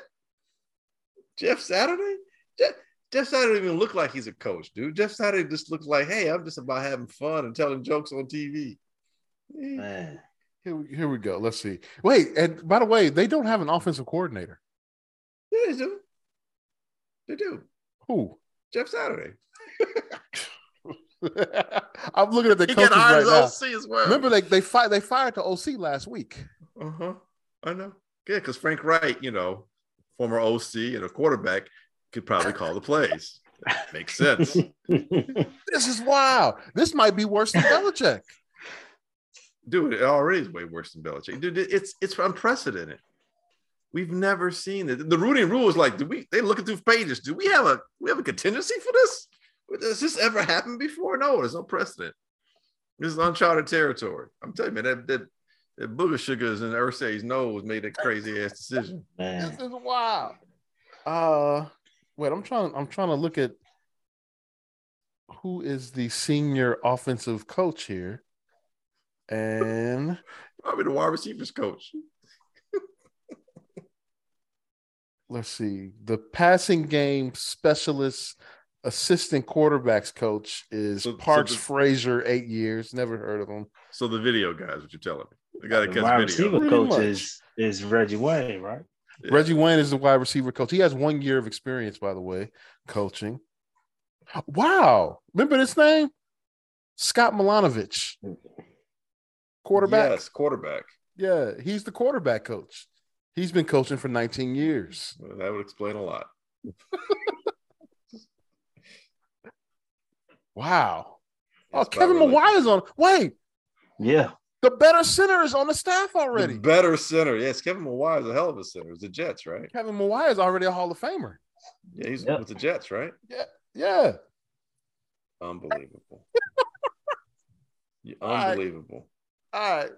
Jeff Saturday, Jeff, Jeff Saturday even look like he's a coach, dude. Jeff Saturday just looks like, hey, I'm just about having fun and telling jokes on TV. Man. Here we, here we go. Let's see. Wait, and by the way, they don't have an offensive coordinator. Yeah, they do. They do. Who? Jeff Saturday. [LAUGHS] I'm looking at the he coaches right now. OC as well. Remember, they they fired they fired the OC last week. Uh huh. I know. Good, because Frank Reich, you know, former OC and a quarterback, could probably call the plays. Makes sense. [LAUGHS] this is wild. This might be worse than Belichick. Dude, it already is way worse than Belichick. Dude, it's it's unprecedented. We've never seen it. The Rooney Rule is like, do we? They looking through pages. Do we have a we have a contingency for this? Does this ever happened before? No, there's no precedent. This is uncharted territory. I'm telling you, man, that that, that booger sugars in Irsay's nose made that crazy ass decision. [LAUGHS] Man. This is wild. Uh wait, I'm trying. I'm trying to look at who is the senior offensive coach here, and [LAUGHS] probably the wide receivers coach. [LAUGHS] let's see. The passing game specialist assistant quarterbacks coach is so, Parks so the, Frazier, eight years. Never heard of him. So the video guys, what you're telling me? They got to catch wide video. receiver coach is, is Reggie Wayne, right? Yeah. Reggie Wayne is the wide receiver coach. He has one year of experience, by the way, coaching. Wow. Remember this name? Scott Milanovich. Quarterback. Yes, quarterback. Yeah, he's the quarterback coach. He's been coaching for 19 years. Well, that would explain a lot. [LAUGHS] wow. oh, Kevin Mawae's on. Wait. Yeah. The better center is on the staff already. The better center. Yes, Kevin Mawae is a hell of a center. It's the Jets, right? Kevin Mawae is already a Hall of Famer. Yeah, he's yep. with the Jets, right? Yeah. Yeah. Unbelievable. [LAUGHS] Unbelievable. All right. All right.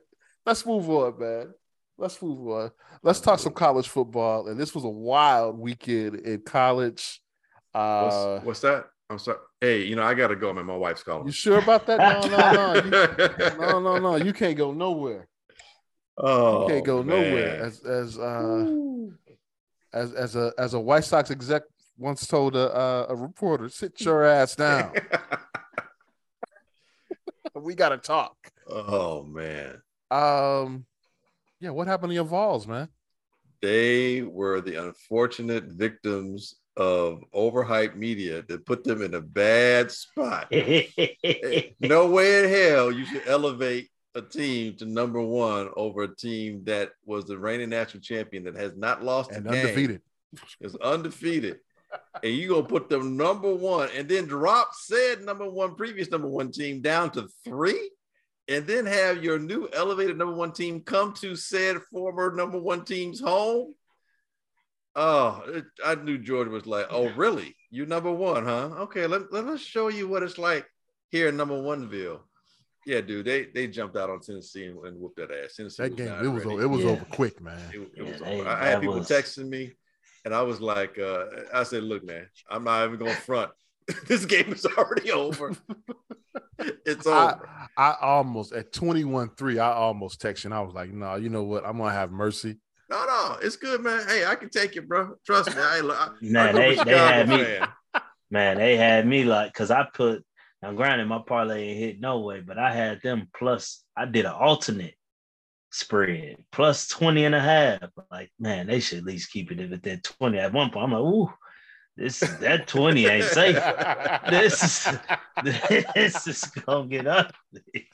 Let's move on, man. Let's move on. Let's talk some college football. And this was a wild weekend in college. Uh, what's, what's that? I'm sorry. Hey, you know, I gotta go, man. My wife's calling. You sure about that? No, no, no. You, [LAUGHS] no, no, no. You can't go nowhere. Oh, you can't go man. nowhere. As as uh as as a as a White Sox exec once told a uh, a reporter, sit your ass down. [LAUGHS] we gotta talk. Oh man. Um yeah, what happened to your Vols, man? They were the unfortunate victims of overhyped media that put them in a bad spot. [LAUGHS] no way in hell you should elevate a team to number one over a team that was the reigning national champion that has not lost and a undefeated. game. Is undefeated. and you gonna put them number one and then drop said number one previous number one team down to three and then have your new elevated number one team come to said former number one team's home. Oh, it, I knew George was like, oh, really? You number one, huh? Okay, let, let us show you what it's like here in number oneville. Yeah, dude, they they jumped out on Tennessee and, and whooped that ass. Tennessee that game, it was over, it was yeah. over quick, man. It, it yeah, was they, over. I had people was... texting me, and I was like, uh, I said, look, man, I'm not even going to front. [LAUGHS] this game is already over. it's over. I, I, almost at 21-3, I almost texted. I was like, no, you know what? I'm gonna have mercy. No, no, it's good, man. Hey, I can take it, bro. Trust me. I, I, man, they, they had me. Man, they had me like because I put now granted my parlay ain't hit no way, but I had them plus I did an alternate spread plus 20 and a half. Like, man, they should at least keep it at that 20. At one point, I'm like, ooh, this that 20 ain't safe. [LAUGHS] this [LAUGHS] this is gonna get ugly.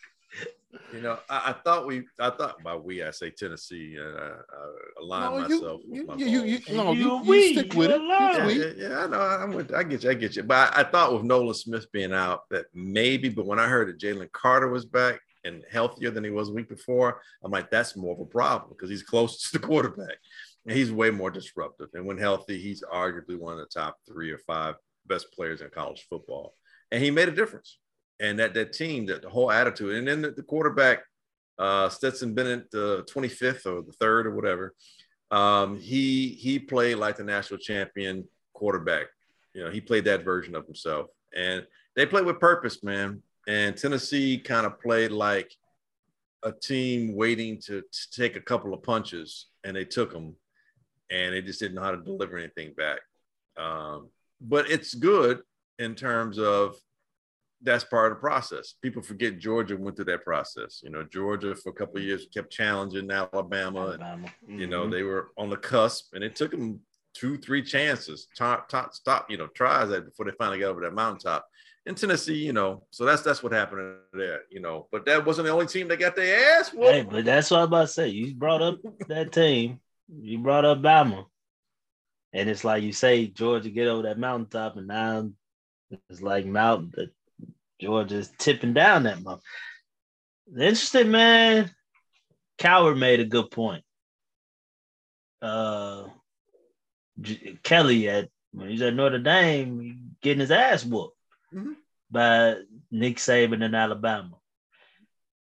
You know, I, I, thought we, I thought by we, I say Tennessee, and uh, I align no, myself. You, you, you, you, no, you, you stick with it. Yeah, yeah, yeah, I know. I'm with, I get you. I get you. But I, I, thought with Nolan Smith being out that maybe, but when I heard that Jalen Carter was back and healthier than he was a week before, I'm like, that's more of a problem because he's close to the [LAUGHS] quarterback And he's way more disruptive. And when healthy, he's arguably one of the top three or five best players in college football. And he made a difference. And that that team, that the whole attitude, and then the, the quarterback, uh, Stetson Bennett, the 25th or the third or whatever, um, he he played like the national champion quarterback. You know, he played that version of himself, and they played with purpose, man. And Tennessee kind of played like a team waiting to, to take a couple of punches, and they took them and they just didn't know how to deliver anything back. Um, but it's good in terms of that's part of the process. People forget Georgia went through that process. You know, Georgia for a couple of years kept challenging Alabama, Alabama. and mm-hmm. you know mm-hmm. they were on the cusp, and it took them two, three chances, top, top, stop, you know, tries that before they finally got over that mountaintop. In Tennessee, you know, so that's that's what happened there, you know. But that wasn't the only team that got their ass whooped. Hey, but that's what I'm about to say. You brought up that team you brought up Bama. And it's like you say, Georgia get over that mountaintop, and now it's like Mount that Georgia's tipping down that mountain. Interesting, man. Cowherd made a good point. Uh, Kelly at when he's at Notre Dame, getting his ass whooped. mm-hmm. by Nick Saban in Alabama.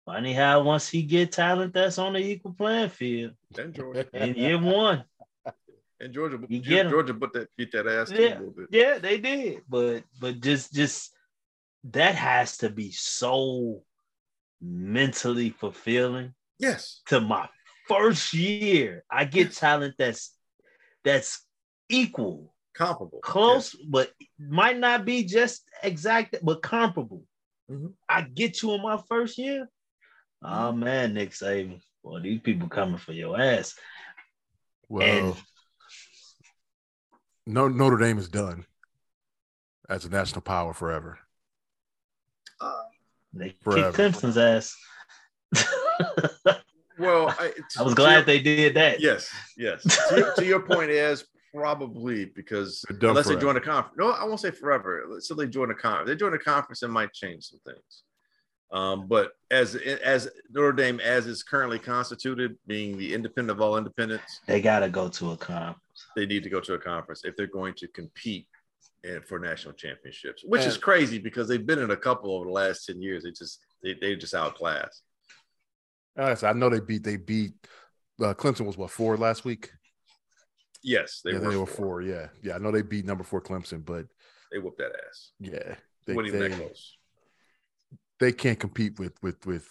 Funny how once he get talent that's on the equal playing field. And Georgia. [LAUGHS] In year one. And Georgia, you get Georgia put that beat that ass yeah, a little bit. Yeah, they did. But but just just that has to be so mentally fulfilling. Yes. To my first year, I get yes. talent that's that's equal, comparable, close, yes. but might not be just exact, but comparable. Mm-hmm. I get you in my first year. Oh man, Nick Saban. well these people coming for your ass. Well, and, no, Notre Dame is done as a national power forever. They forever. kicked Clemson's ass. well, [LAUGHS] I, I was glad your, they did that. Yes, yes. to, to, your point is probably because unless forever. they join a conference. No, I won't say forever. So they join a conference. They join a conference, and might change some things. Um, but as as Notre Dame as is currently constituted, being the independent of all independents, they got to go to a conference. They need to go to a conference if they're going to compete in, for national championships, which and, is crazy because they've been in a couple over the last ten years. They just they they just outclassed. I know they beat they beat uh, Clemson was what four last week. Yes, they, yeah, were, they were four. Yeah, yeah. I know they beat number four Clemson, but they whooped that ass. Yeah, they, weren't even they, that close they can't compete with with with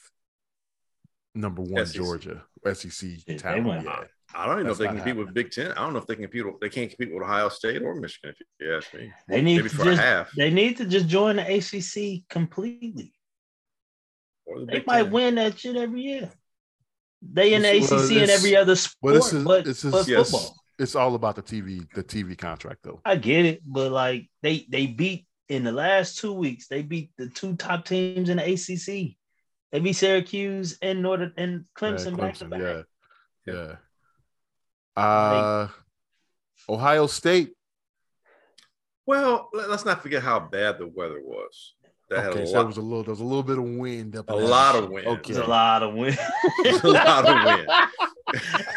number one SEC. Georgia SEC talent. Yeah. I don't even know if they can compete happening. with Big Ten. I don't know if they can compete. With, they can't compete with Ohio State or Michigan. If you ask me, they need Maybe to just, half. They need to just join the ACC completely. The they might 10. win that shit every year. They in the well, ACC and every other sport, but, it's, but, it's, but yes, football. It's all about the TV, the TV contract, though. I get it, but like they they beat in the last two weeks, they beat the two top teams in the ACC. They beat Syracuse and Northern and Clemson, yeah, back to back. Yeah, yeah. Uh, Ohio State. Well, let's not forget how bad the weather was. That okay, so lot, was a little. There was a little bit of wind up. A lot of wind. Okay, a lot of wind. a lot of wind.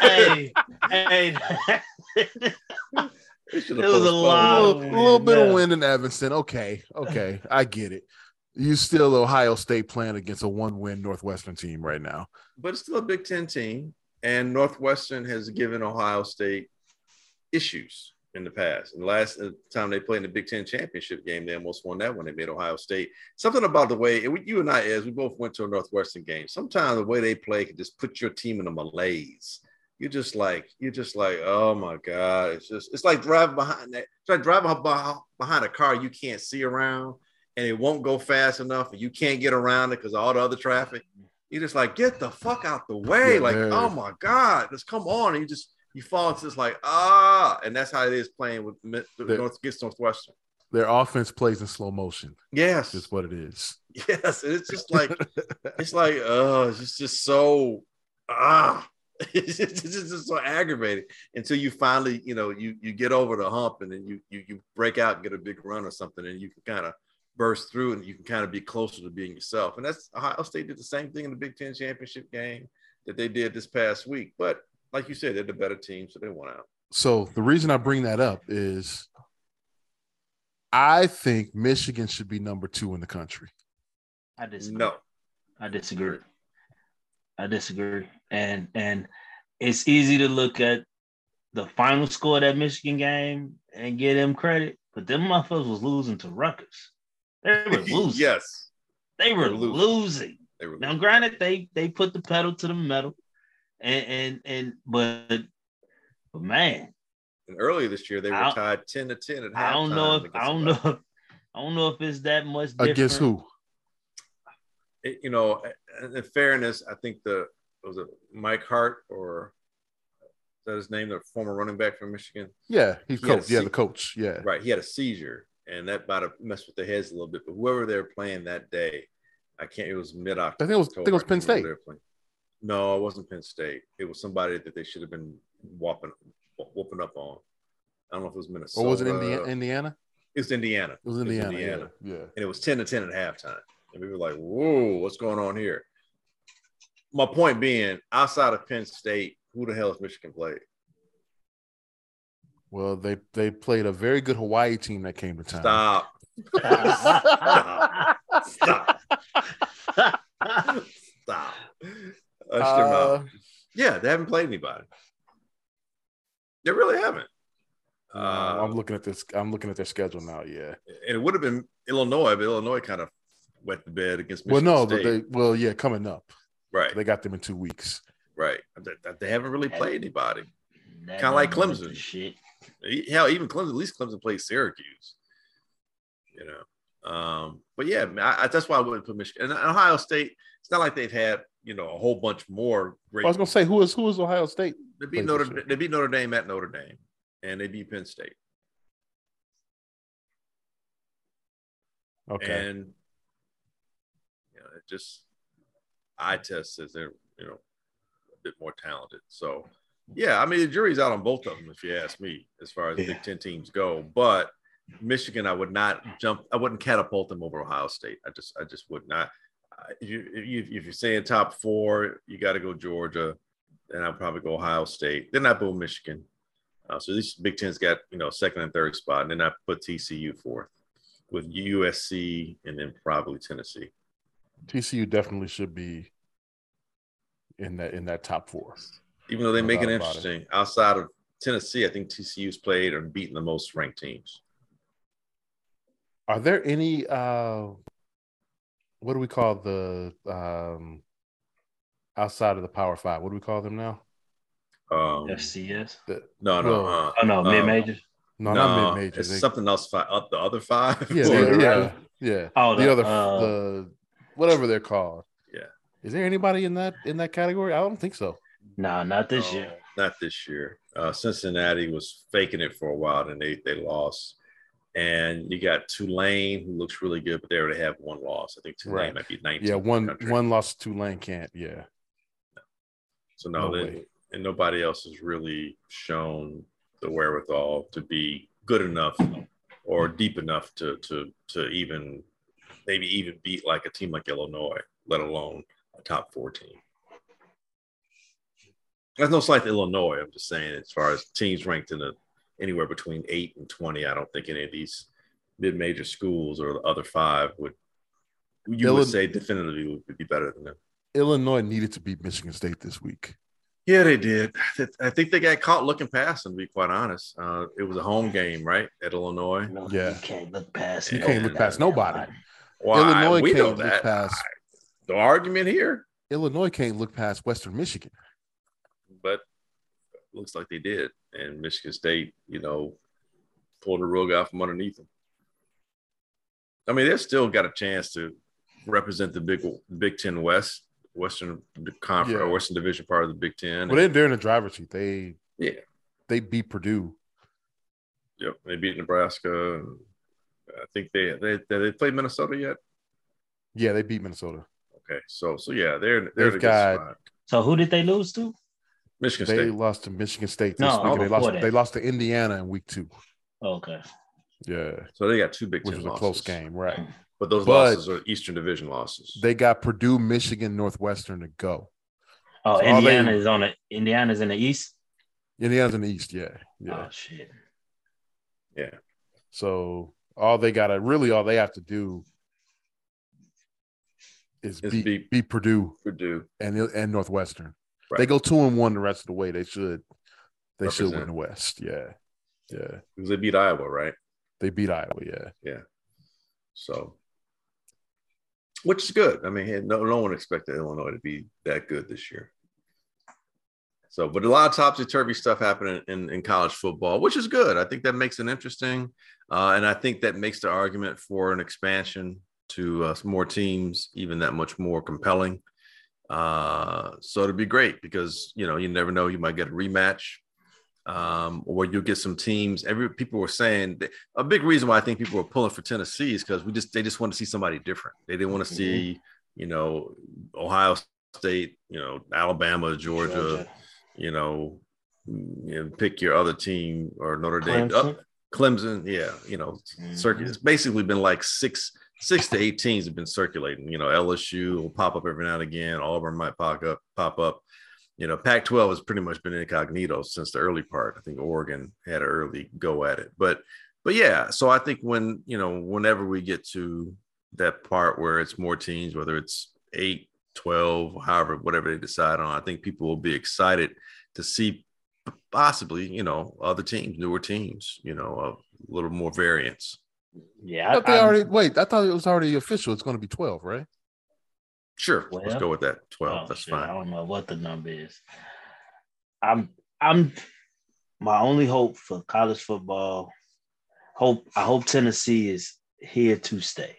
[LAUGHS] hey, hey. [LAUGHS] It was a lot, a little, a little bit yeah. of wind in Evanston. Okay, okay, I get it. You still Ohio State playing against a one-win Northwestern team right now, but it's still a Big Ten team, and Northwestern has given Ohio State issues in the past. And the last uh, time they played in the Big Ten championship game, they almost won that when they made Ohio State. Something about the way you and I, as we both went to a Northwestern game. Sometimes the way they play can just put your team in a malaise you're just like you're just like oh my god it's just it's like driving behind that it's driving behind a car you can't see around and it won't go fast enough and you can't get around it because all the other traffic you're just like get the fuck out the way. Yeah, like man. oh my god just come on. And you just you fall into this like ah. And that's how it is playing with North gets Northwestern. Their offense plays in slow motion. Yes. Is what it is. [LAUGHS] Yes it's just like it's like oh it's just, just so ah. [LAUGHS] It's just so aggravating until you finally, you know, you you get over the hump and then you you you break out and get a big run or something, and you can kind of burst through and you can kind of be closer to being yourself. And that's Ohio State did the same thing in the Big Ten championship game that they did this past week. But like you said, they're the better team, so they won out. So the reason I bring that up is I think Michigan should be number two in the country. I disagree. No, I disagree. I disagree. And and it's easy to look at the final score of that Michigan game and give them credit, but them motherfuckers was losing to Rutgers. They were [LAUGHS] losing. yes. They were, they were losing. losing. They were now, losing. granted, they they put the pedal to the metal, and and and but but man. And earlier this year, they were tied ten to ten at halftime. I don't know if I don't know. If, I don't know if it's that much different. Against who? It, you know, in fairness, I think the was it Mike Hart or is that his name, the former running back from Michigan? Yeah, he's he coach. Yeah, the coach. Yeah, right. He had a seizure, and that might have messed with their heads a little bit. But whoever they were playing that day, I can't. It was mid October. I think it was. I think it was Penn State. No, it wasn't Penn State. It was somebody that they should have been whopping, whooping up on. I don't know if it was Minnesota. Or was it Indiana? It was Indiana. It was Indiana. It was Indiana. Yeah. yeah. And it was 10 to 10 at halftime. And we were like, whoa, what's going on here? My point being, outside of Penn State, who the hell is Michigan played? Well, they they played a very good Hawaii team that came to town. Stop. Stop. Stop. Stop. Uh, yeah, they haven't played anybody. They really haven't. Uh, I'm looking at this. I'm looking at their schedule now. Yeah, and it would have been Illinois, but Illinois kind of wet the bed against. Michigan well, no, State. but they well, yeah, coming up. Right. They got them in two weeks. Right. They, they haven't really played anybody. Kind of like Clemson. Shit. Hell, even Clemson. At least Clemson plays Syracuse. You know. Um, but yeah, I, I, that's why I wouldn't put Michigan and Ohio State. It's not like they've had you know a whole bunch more great. I was gonna say who is who is Ohio State? They beat Notre. They beat Notre Dame at Notre Dame, and they beat Penn State. Okay. And you know, it just eye test says they're you know a bit more talented. So yeah, I mean the jury's out on both of them if you ask me, as far as yeah. Big Ten teams go. But Michigan, I would not jump. I wouldn't catapult them over Ohio State. I just, I just would not. If, you, if you're saying top four, you got to go Georgia. Then I'll probably go Ohio State. Then I put Michigan. Uh, so these Big Ten's got you know second and third spot, and then I put TCU fourth, with USC and then probably Tennessee. TCU definitely should be in that in that top four. Even though they no make it interesting, it. outside of Tennessee, I think TCU's played and beaten the most ranked teams. Are there any uh what do we call the um outside of the power five? What do we call them now? Um FCS? The, no, no, uh, oh no, mid majors. No, no, not mid majors. It's something else. Five, up the other five. Yeah, [LAUGHS] yeah, yeah, yeah. Oh, the, the other, uh, the whatever they're called. Yeah. Is there anybody in that in that category? I don't think so. No, nah, not this no, year. Not this year. Uh, Cincinnati was faking it for a while, and they they lost. And you got Tulane, who looks really good, but they already have one loss. I think Tulane right. might be 19. Yeah, one one loss. Tulane can't. Yeah. So no, no they, and nobody else has really shown the wherewithal to be good enough or deep enough to to to even maybe even beat like a team like Illinois, let alone a top four team. That's no slight to Illinois. I'm just saying, as far as teams ranked in the anywhere between eight and twenty, I don't think any of these mid-major schools or the other five would you Illinois, would say definitively would be better than them. Illinois needed to beat Michigan State this week. Yeah, they did. I think they got caught looking past them. To be quite honest, uh, it was a home game, right, at Illinois. No, yeah, you can't look past. You can't look past nobody. Why? Illinois we can't look past. The argument here. Illinois can't look past Western Michigan but looks like they did. And Michigan State, you know, pulled the rug out from underneath them. I mean, they've still got a chance to represent the Big Big Ten West, Western Conference, yeah. Western Division part of the Big Ten. Well, they're in the driver's seat. They yeah, they beat Purdue. Yep, they beat Nebraska. I think they they they played Minnesota yet. Yeah, they beat Minnesota. Okay, so so yeah, they're they're They've got. So who did they lose to? Michigan State. They lost to Michigan State this no, week. They lost, they lost to Indiana in week two. Okay. Yeah. So they got two Big Which was losses. a close game, right? But those but losses are Eastern Division losses. They got Purdue, Michigan, Northwestern to go. Oh, so Indiana they, is on it. Indiana's in the East. Indiana's in the East. Yeah. Yeah. Oh shit. Yeah. So all they got to really all they have to do is beat, beat, beat Purdue, Purdue, and and Northwestern. Right. They go two and one the rest of the way. They should. They Represent. should win the West. Yeah, yeah. Because they beat Iowa, right? They beat Iowa. Yeah, yeah. So, which is good. I mean, no, no one expected Illinois to be that good this year. So, but a lot of topsy turvy stuff happening in, in college football, which is good. I think that makes it interesting. Uh, and I think that makes the argument for an expansion to uh, more teams even that much more compelling. Uh, so it'd be great because you know you never know you might get a rematch, um, or you'll get some teams. Every people were saying a big reason why I think people were pulling for Tennessee is because we just they just want to see somebody different. They didn't want to mm-hmm. see you know Ohio State, you know Alabama, Georgia, Georgia. you know, you know, pick your other team or Notre Dame. Clemson, Clemson yeah, you know, mm-hmm. circuit. It's basically been like six six to eight teams have been circulating. You know, LSU will pop up every now and again. Auburn might pop up, pop up. You know, Pac-12 has pretty much been incognito since the early part. I think Oregon had an early go at it, but but yeah, so I think when you know, whenever we get to that part where it's more teams, whether it's eight, 12, however, whatever they decide on, I think people will be excited to see possibly, you know, other teams, newer teams, you know, a little more variance. Yeah. I, they already wait, I thought it was already official. It's going to be 12, right? Sure. Let's go with that. 12. Oh, That's shit. fine. I don't know what the number is. I'm I'm my only hope for college football. Hope I hope Tennessee is here to stay.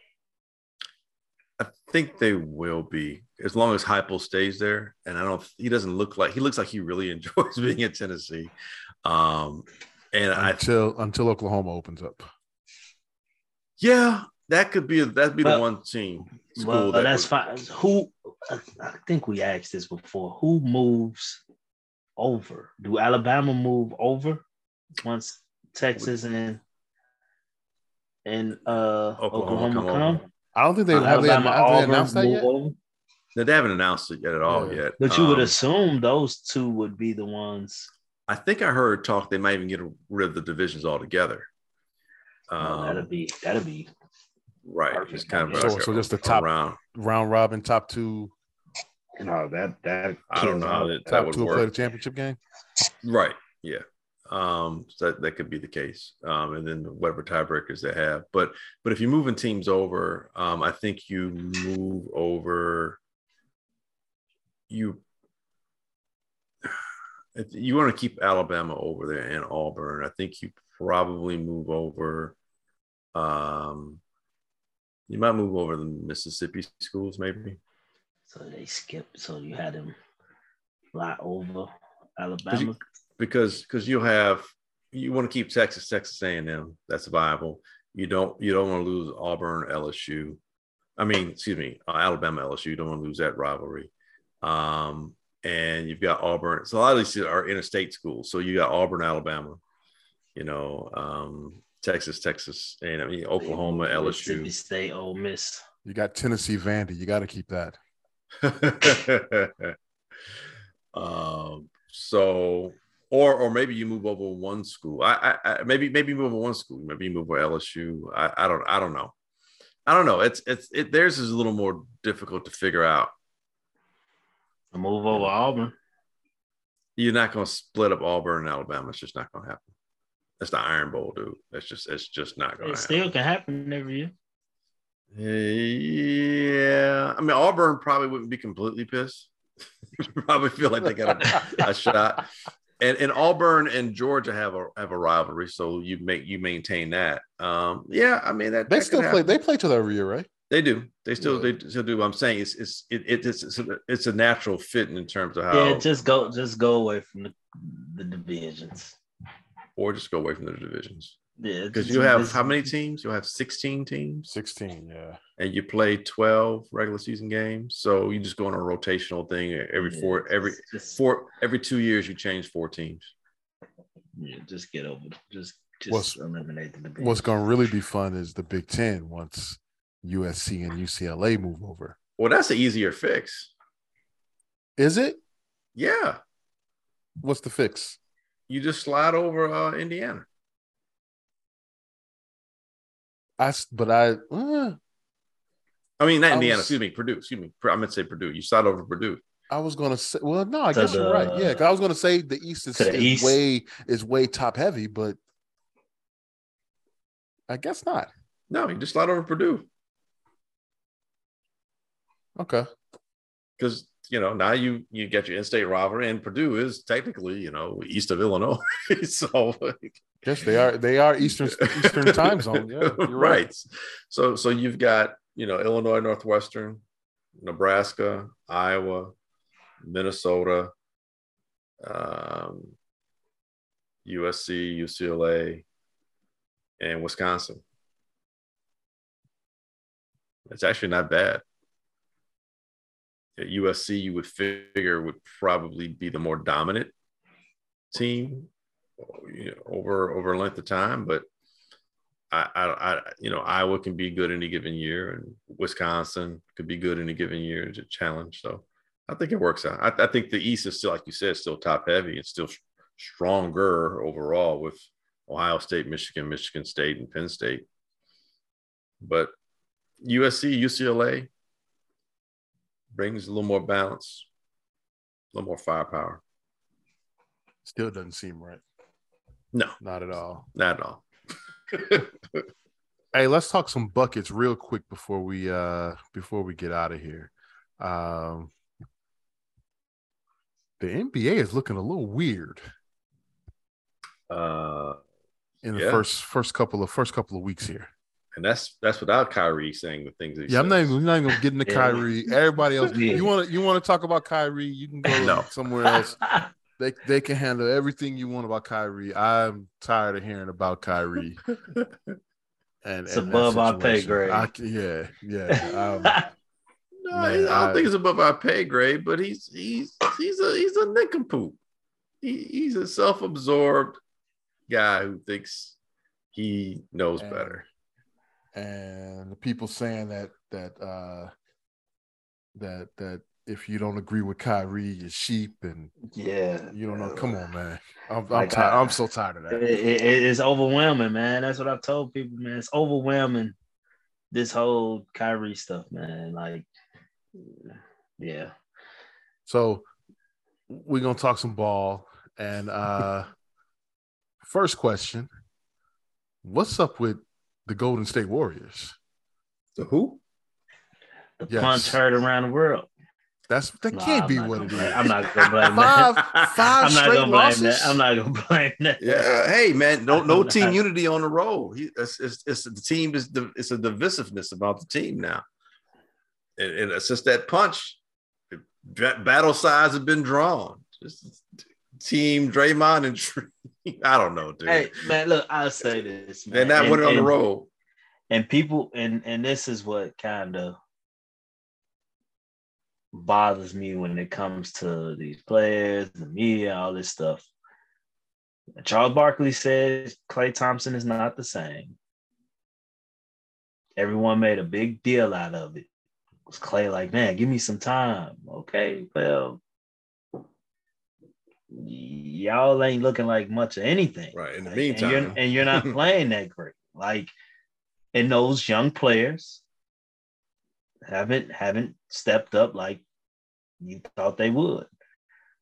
I think they will be as long as Heupel stays there. And I don't. He doesn't look like he looks like he really [LAUGHS] enjoys being in Tennessee. Um, and until I, until Oklahoma opens up. Yeah, that could be that'd be well, the one team. Well, that that's would, fine. Who I think we asked this before. Who moves over? Do Alabama move over once Texas and and uh, Oklahoma, Oklahoma come? come? I don't think they, uh, have, they, have they announced that yet. Over? they haven't announced it yet at all yeah. yet. But you um, would assume those two would be the ones. I think I heard talk they might even get rid of the divisions altogether. Um, that'd be that'd be right. It's kind of so, so just the top round round robin top two. No, that that I don't know how that, that would work. play the championship game. Right. Yeah. Um, so that, that could be the case. Um, and then whatever tiebreakers they have. But but if you're moving teams over, um, I think you move over you [SIGHS] you want to keep Alabama over there and Auburn. I think you probably move over. Um, you might move over the Mississippi schools, maybe. So they skip. So you had them fly over Alabama because because you'll have you want to keep Texas, Texas A&M. That's viable. You don't you don't want to lose Auburn, LSU. I mean, excuse me, uh, Alabama, LSU. You don't want to lose that rivalry. Um, and you've got Auburn. So a lot of these are interstate schools. So you got Auburn, Alabama, you know, um, Texas, Texas, and I mean, Oklahoma, LSU, Mississippi State, Ole Miss. You got Tennessee, Vandy. You got to keep that. [LAUGHS] um, so, or or maybe you move over one school. I, I, I maybe maybe move over one school. Maybe you move over LSU. I, I don't I don't know. I don't know. It's it's it, theirs is a little more difficult to figure out I move over Auburn. You're not going to split up Auburn and Alabama. It's just not going to happen. That's the Iron Bowl, dude. That's just it's just not going to. It still can happen every year. Yeah, I mean Auburn probably wouldn't be completely pissed. [LAUGHS] probably feel like they got a, a shot. And, and Auburn and Georgia have a have a rivalry, so you make you maintain that. Um, yeah, I mean that they that still play. They play to every year, right? They do. They still yeah. they still do. What I'm saying it's it's it, it's it's a, it's a natural fit in terms of how. Yeah, just go just go away from the, the divisions. Or just go away from the divisions. Yeah, because you have how many teams? You'll have 16 teams. 16, yeah. And you play 12 regular season games, so you just go on a rotational thing every yeah, four every just, four every two years. You change four teams. Yeah, just get over. Just just what's, eliminate the division. What's going to really be fun is the Big Ten once USC and UCLA move over. Well, that's an easier fix. Is it? Yeah. What's the fix? You just slide over uh, Indiana. I but I. Uh, I mean, not I Indiana. Was, excuse me, Purdue. Excuse me. I meant to say Purdue. You slide over Purdue. I was gonna say. Well, no, I guess the, you're right. Yeah, I was gonna say the East is, is east. way is way top heavy, but I guess not. No, you just slide over Purdue. Okay. Because you know now you you get your in-state rivalry, and Purdue is technically you know east of Illinois, [LAUGHS] so yes, they are they are eastern [LAUGHS] eastern time zone. Yeah, right. right. So so you've got you know Illinois Northwestern, Nebraska, Iowa, Minnesota, um, USC, UCLA, and Wisconsin. It's actually not bad at USC you would figure would probably be the more dominant team you know, over over a length of time, but I, I, I, you know, Iowa can be good any given year, and Wisconsin could be good any given year. A challenge, so I think it works out. I, I think the East is still, like you said, still top heavy. It's still stronger overall with Ohio State, Michigan, Michigan State, and Penn State. But USC, UCLA brings a little more balance, a little more firepower. Still doesn't seem right. No, not at all. Not at all. [LAUGHS] hey, let's talk some buckets real quick before we uh before we get out of here. Um the NBA is looking a little weird. Uh in the yeah. first first couple of first couple of weeks here. And that's that's without Kyrie saying the things. yeah, says. I'm not even, I'm not even gonna get into. Kyrie. Everybody else, yeah. you want to you want to talk about Kyrie? You can go no. [LAUGHS] somewhere else. they they can handle everything you want about Kyrie. I'm tired of hearing about Kyrie. [LAUGHS] And it's and above our pay grade. I, yeah, yeah. [LAUGHS] Um, no, man, I don't I, think it's above our pay grade, but he's he's he's a he's a nincompoop. He, he's a self-absorbed guy who thinks he knows and, better. And the people saying that that uh that that if you don't agree with Kyrie, you're sheep, and yeah, you don't know. Come on, man. I'm, I'm tired. I'm so tired of that. It, it, it's overwhelming, man. That's what I've told people, man. It's overwhelming. This whole Kyrie stuff, man. Like, yeah. So we're gonna talk some ball, and uh [LAUGHS] first question: What's up with the Golden State Warriors? The who? The yes. punch heard around the world. That's that nah, can't I'm be what it is. I'm not gonna blame [LAUGHS] five, that. Five [LAUGHS] I'm not gonna blame losses? that. I'm not gonna blame that. Yeah, hey man, no no team unity on the road. He, it's, it's, it's the team is it's a divisiveness about the team now, and, and it's just that punch. Battle sides have been drawn. Just team Draymond and [LAUGHS] I don't know, dude. Hey man, look, I'll say this. Man. They're not winning on the road. And people, and and this is what kind of bothers me when it comes to these players, the media, all this stuff. Charles Barkley says Klay Thompson is not the same. Everyone made a big deal out of it. it Was Klay like, man, give me some time? Okay, well, y'all ain't looking like much of anything. Right. In the like, meantime, and you're, and you're not [LAUGHS] playing that great. Like, and those young players haven't haven't stepped up like you thought they would.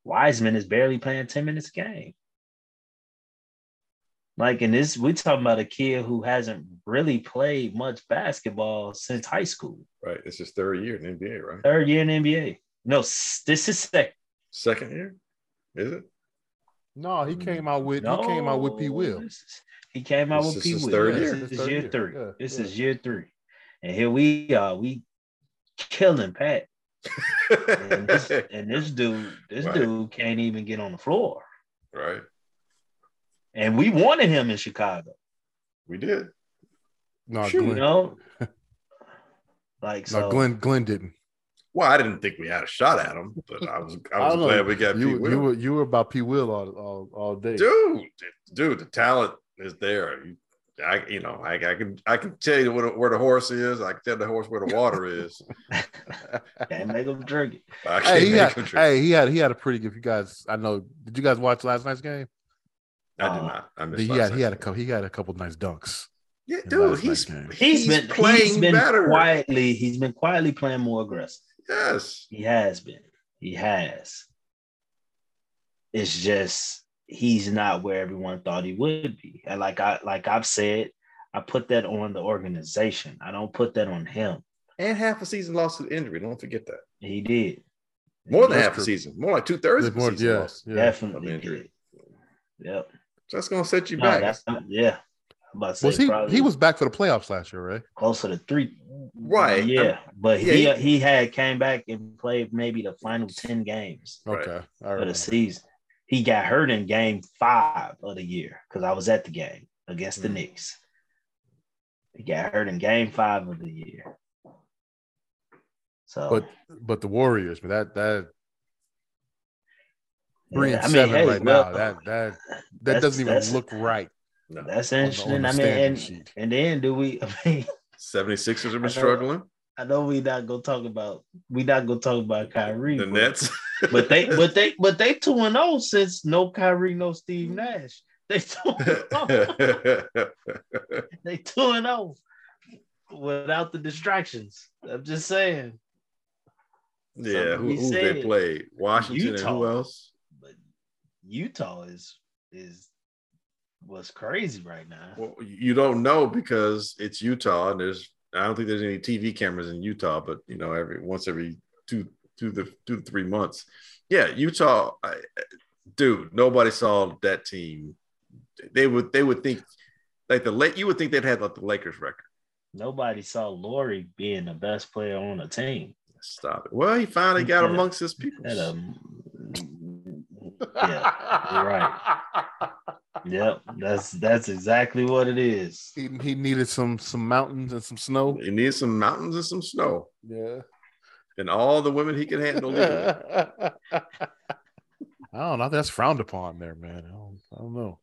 Wiseman is barely playing 10 minutes a game. Like in this, we're talking about a kid who hasn't really played much basketball since high school. Right. It's his third year in NBA, right? Third year in NBA. No, this is second. Second year? Is it? No, he mm, came out with no, he came out with P. Will. He came out this with P. Will. Third year. This is year, year three. Yeah, this yeah. is year three. And here we are. We killing Pat and, this, [LAUGHS] and, this, dude, this right. dude can't even get on the floor. Right. And we wanted him in Chicago. We did. No, Glenn. You know? [LAUGHS] like no, so. Glenn Glenn didn't. Well, I didn't think we had a shot at him, but I was I [LAUGHS] was I glad we got you. P. Will. You were you were about P. Will all, all, all day, dude. Dude, the talent is there. You I, you know, I, I can I can tell you where the, where the horse is. I can tell the horse where the water is. [LAUGHS] [LAUGHS] can't make him drink it. Hey, he had, hey, he had he had a pretty good. You guys, I know. Did you guys watch last night's game? I did not. I missed. He had he had a couple. He had a couple nice dunks. Yeah, dude, he's, he's, he's been playing he's been better. quietly. He's been quietly playing more aggressive. Yes, he has been. He has. It's just he's not where everyone thought he would be. And like I like I've said, I put that on the organization. I don't put that on him. And half a season lost to injury. Don't forget that. He did. More than half a season. More like two thirds of the season. Yeah, yeah. Definitely injury. Yep. That's gonna set you no, back. yeah. was he he was back for the playoffs last year, right? Closer to three. Right. Yeah. but yeah, he, he, he had came back and played maybe the final 10 games okay. for the season he got hurt in game five of the year because I was at the game against the mm. Knicks. He got hurt in game five of the year. So, but but the Warriors, but that that three yeah, and I mean, seven hey, right well, now. That that that doesn't even look right. No. That's interesting. On the, on the I mean, and, and then do we? [LAUGHS] I mean, 76ers have been struggling. I know we not gonna talk about we not gonna talk about Kyrie. The but, Nets. but they but they [LAUGHS] but they two and zero oh since no Kyrie, no Steve Nash. They two and oh. [LAUGHS] They two and zero without the distractions. I'm just saying. Yeah, who, who they played? Washington Utah, and who else? But Utah is is was crazy right now. Well, you don't know because it's Utah and there's I don't think there's any TV cameras in Utah, but you know, every once every two two the two to three months. Yeah, Utah, I, dude, nobody saw that team. They would they would think like the late you would think they'd had like the Lakers record. Nobody saw Lauri being the best player on the team. Stop it. Well, he finally got amongst his people. Yeah, right. [LAUGHS] Yep, that's that's exactly what it is. He, he needed some some mountains and some snow. He needed some mountains and some snow. Yeah. And all the women he could handle. [LAUGHS] I don't know. That's frowned upon there, man. I don't, I don't know.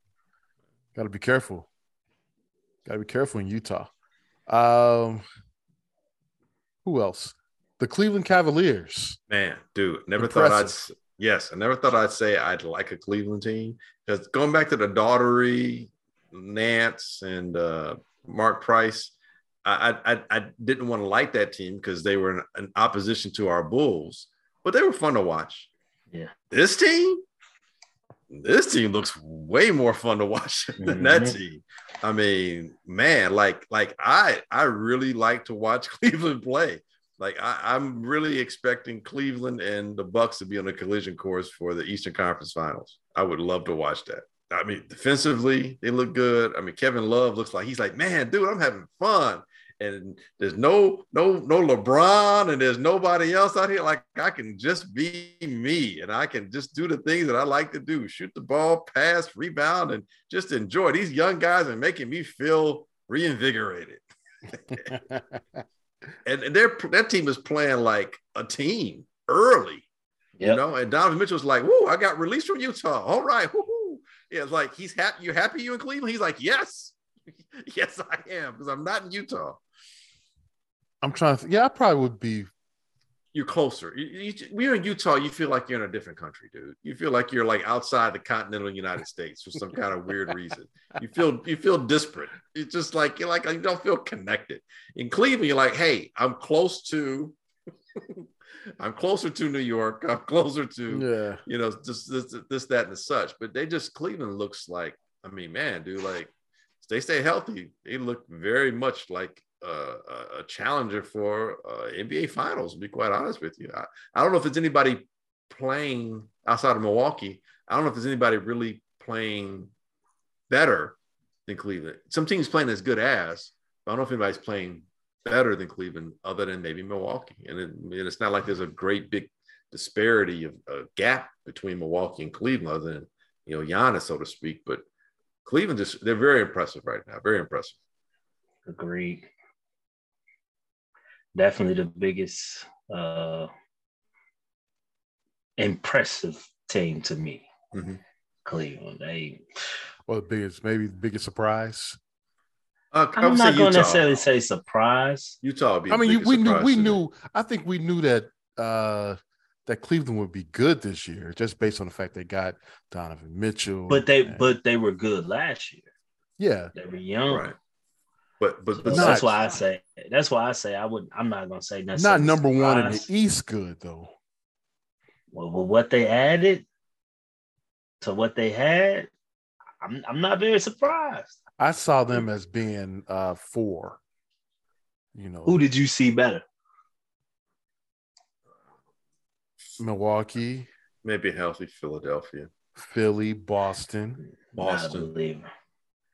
Got to be careful. Got to be careful in Utah. Um, who else? The Cleveland Cavaliers. Man, dude, never Impressive. thought I'd. Yes, I never thought I'd say I'd like a Cleveland team because going back to the Daugherty, Nance, and uh, Mark Price, I, I I didn't want to like that team because they were in, opposition to our Bulls, but they were fun to watch. Yeah, this team, this team looks way more fun to watch [LAUGHS] than mm-hmm. that team. I mean, man, like like I I really like to watch [LAUGHS] Cleveland play. Like I, am really expecting Cleveland and the Bucks to be on a collision course for the Eastern Conference Finals. I would love to watch that. I mean, defensively, they look good. I mean, Kevin Love looks like he's like, man, dude, I'm having fun. And there's no no no LeBron and there's nobody else out here. Like I can just be me and I can just do the things that I like to do: shoot the ball, pass, rebound, and just enjoy. These young guys are making me feel reinvigorated. [LAUGHS] [LAUGHS] [LAUGHS] and, and their that team is playing like a team early. Yep. You know, and Donovan Mitchell's like, "Whoa, I got released from Utah. All right, woo Yeah, it's like he's happy. You happy you in Cleveland? He's like, "Yes, [LAUGHS] yes, I am," because I'm not in Utah. I'm trying to. Yeah, I probably would be you're closer. You, you, you're in Utah, you feel like you're in a different country, dude. You feel like you're like outside the continental United States for some kind of weird reason. You feel you feel disparate. It's just like you're like you don't feel connected. In Cleveland, you're like, hey, I'm close to. [LAUGHS] I'm closer to New York. I'm closer to, yeah. you know, just this, this, that, and such. But they just Cleveland looks like. I mean, man, dude, like they stay healthy. They look very much like uh, a challenger for uh, NBA Finals. To be quite honest with you, I, I don't know if there's anybody playing outside of Milwaukee. I don't know if there's anybody really playing better than Cleveland. Some teams playing as good as, but I don't know if anybody's playing better than Cleveland other than maybe Milwaukee. And, it, and it's not like there's a great big disparity of a gap between Milwaukee and Cleveland other than, you know, Giannis, so to speak. But Cleveland just, they're very impressive right now. Very impressive. Agreed definitely the biggest uh, impressive team to me. Mm-hmm. Cleveland. They well the biggest maybe the biggest surprise. Uh, I'm not going to necessarily say surprise. Utah. I mean, we knew we knew. I think we knew that uh, that Cleveland would be good this year, just based on the fact they got Donovan Mitchell. But they and, but they were good last year. Yeah, they were young. Right. But but, but that's why I say that's why I say I would I'm not gonna say not number one in the East. Good though. Well, well, what they added to what they had, I'm I'm not very surprised. I saw them as being uh four. You know, who did you see better? Milwaukee, maybe healthy Philadelphia, Philly, Boston, Boston.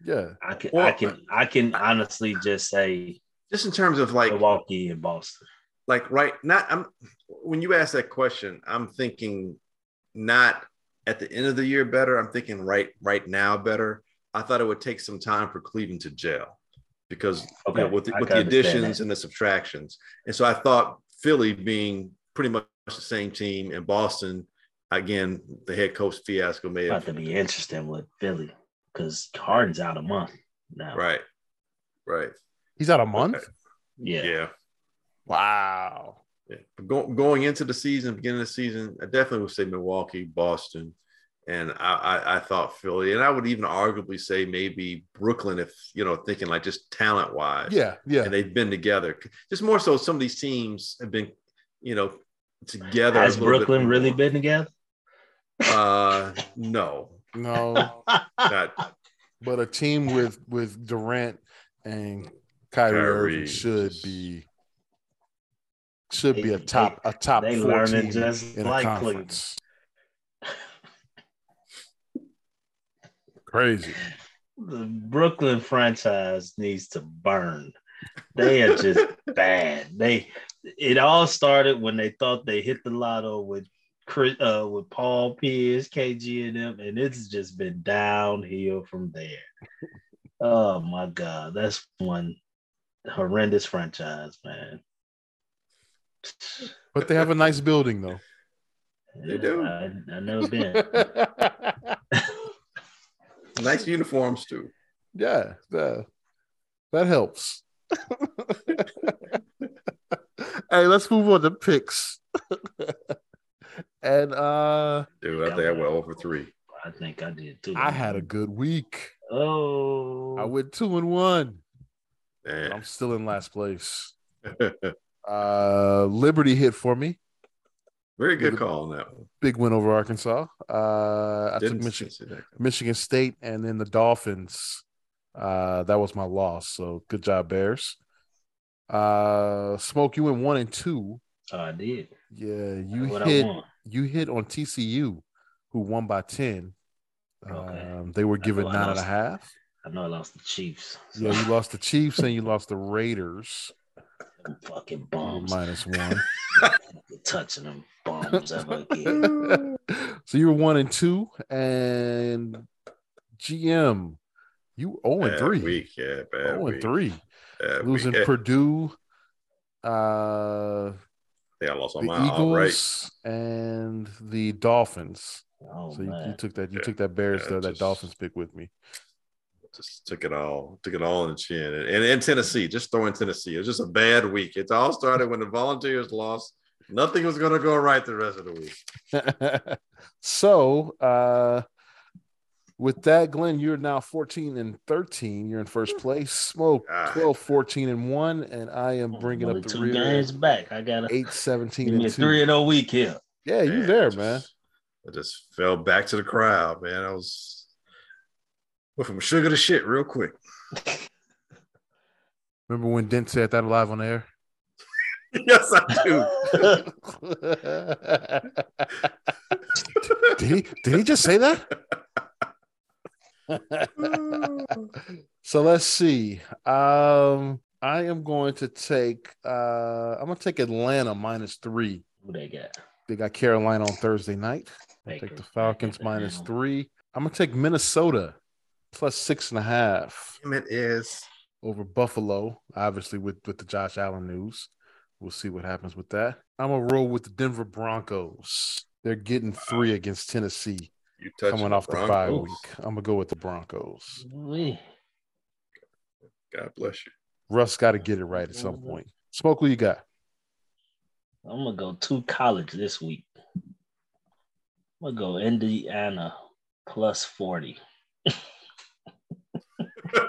Yeah, I can, well, I can, I can honestly just say, just in terms of like Milwaukee and Boston. Like right, not I'm. When you ask that question, I'm thinking not at the end of the year better. I'm thinking right, right now better. I thought it would take some time for Cleveland to gel because okay. you know, with the, with the additions and the subtractions, and so I thought Philly being pretty much the same team and Boston, again, the head coach fiasco may have. About to be interesting with Philly because Harden's out a month now. Right. Right. He's out a month? Okay. Yeah. Yeah. Wow. Yeah. Go, going into the season, beginning of the season, I definitely would say Milwaukee, Boston, And I, I, I thought Philly, and I would even arguably say maybe Brooklyn, if you know, thinking like just talent wise. Yeah, yeah. And they've been together. Just more so, some of these teams have been, you know, together. Has Brooklyn really been together? Uh, no, no, not. But a team with with Durant and Kyrie, Kyrie Irving should be should be a top a top they four team just in like a conference. Crazy. The Brooklyn franchise needs to burn. They are just [LAUGHS] bad. They it all started when they thought they hit the lotto with Chris, uh, with Paul Pierce, KG, and them, and it's just been downhill from there. [LAUGHS] Oh my God, that's one horrendous franchise, man. But they have a nice building, though. They do. I, I never been. [LAUGHS] nice uniforms too. Yeah, that, that helps. [LAUGHS] hey, let's move on to picks. And uh dude, I think I went over three. I think I did too. I had a good week. Oh, I went two and one. I'm still in last place. [LAUGHS] uh Liberty hit for me. Very good call on that one. Big win over Arkansas. Uh I Didn't took Michigan, Michigan State and then the Dolphins. Uh that was my loss. So good job, Bears. Uh Smoke, you went one and two. Oh, I did. Yeah, you what hit you hit on TCU, who won by 10. Okay. Um, they were given nine and a half. I know I lost the Chiefs. So. Yeah, you lost the Chiefs and you lost the Raiders. Them fucking bombs. Minus one. [LAUGHS] touching them bombs ever again. [LAUGHS] so you were one and two, and GM, you 0 and three. Week, yeah, bad 0 and three. Bad Losing week. Purdue. Uh yeah, I lost on the my Eagles right. and the Dolphins. Oh, so you, you, took that you yeah. took that Bears yeah, that Dolphins pick with me. Just took it all, took it all in the chin. And, and in Tennessee, just throwing Tennessee. It was just a bad week. It all started when the volunteers lost. Nothing was gonna go right the rest of the week. [LAUGHS] so uh with that, Glenn, you're now 14 and 13. You're in first place. Smoke 12, 14 and 1. And I am oh, bringing up the two rear. games back. I got a 8, 17 and 2. 3 and 0 week here. Yeah, you man, there, man. I just fell back to the crowd, man. I was went from sugar to shit real quick. [LAUGHS] Remember when Dent said that live on air? yes, I do. [LAUGHS] did he did he just say that? [LAUGHS] [LAUGHS] so let's see. Um, I am going to take. Uh, I'm going to take Atlanta minus three. Who they got? They got Carolina on Thursday night. Take the Falcons minus three. I'm going to take Minnesota plus six and a half. It is over Buffalo. Obviously, with with the Josh Allen news, we'll see what happens with that. I'm gonna roll with the Denver Broncos. They're getting three against Tennessee coming off the, the bye week. I'm gonna go with the Broncos. God bless you. Russ got to get it right at some mm-hmm. point. Smoke, who you got? I'm gonna go to college this week. I'm gonna go Indiana plus 40.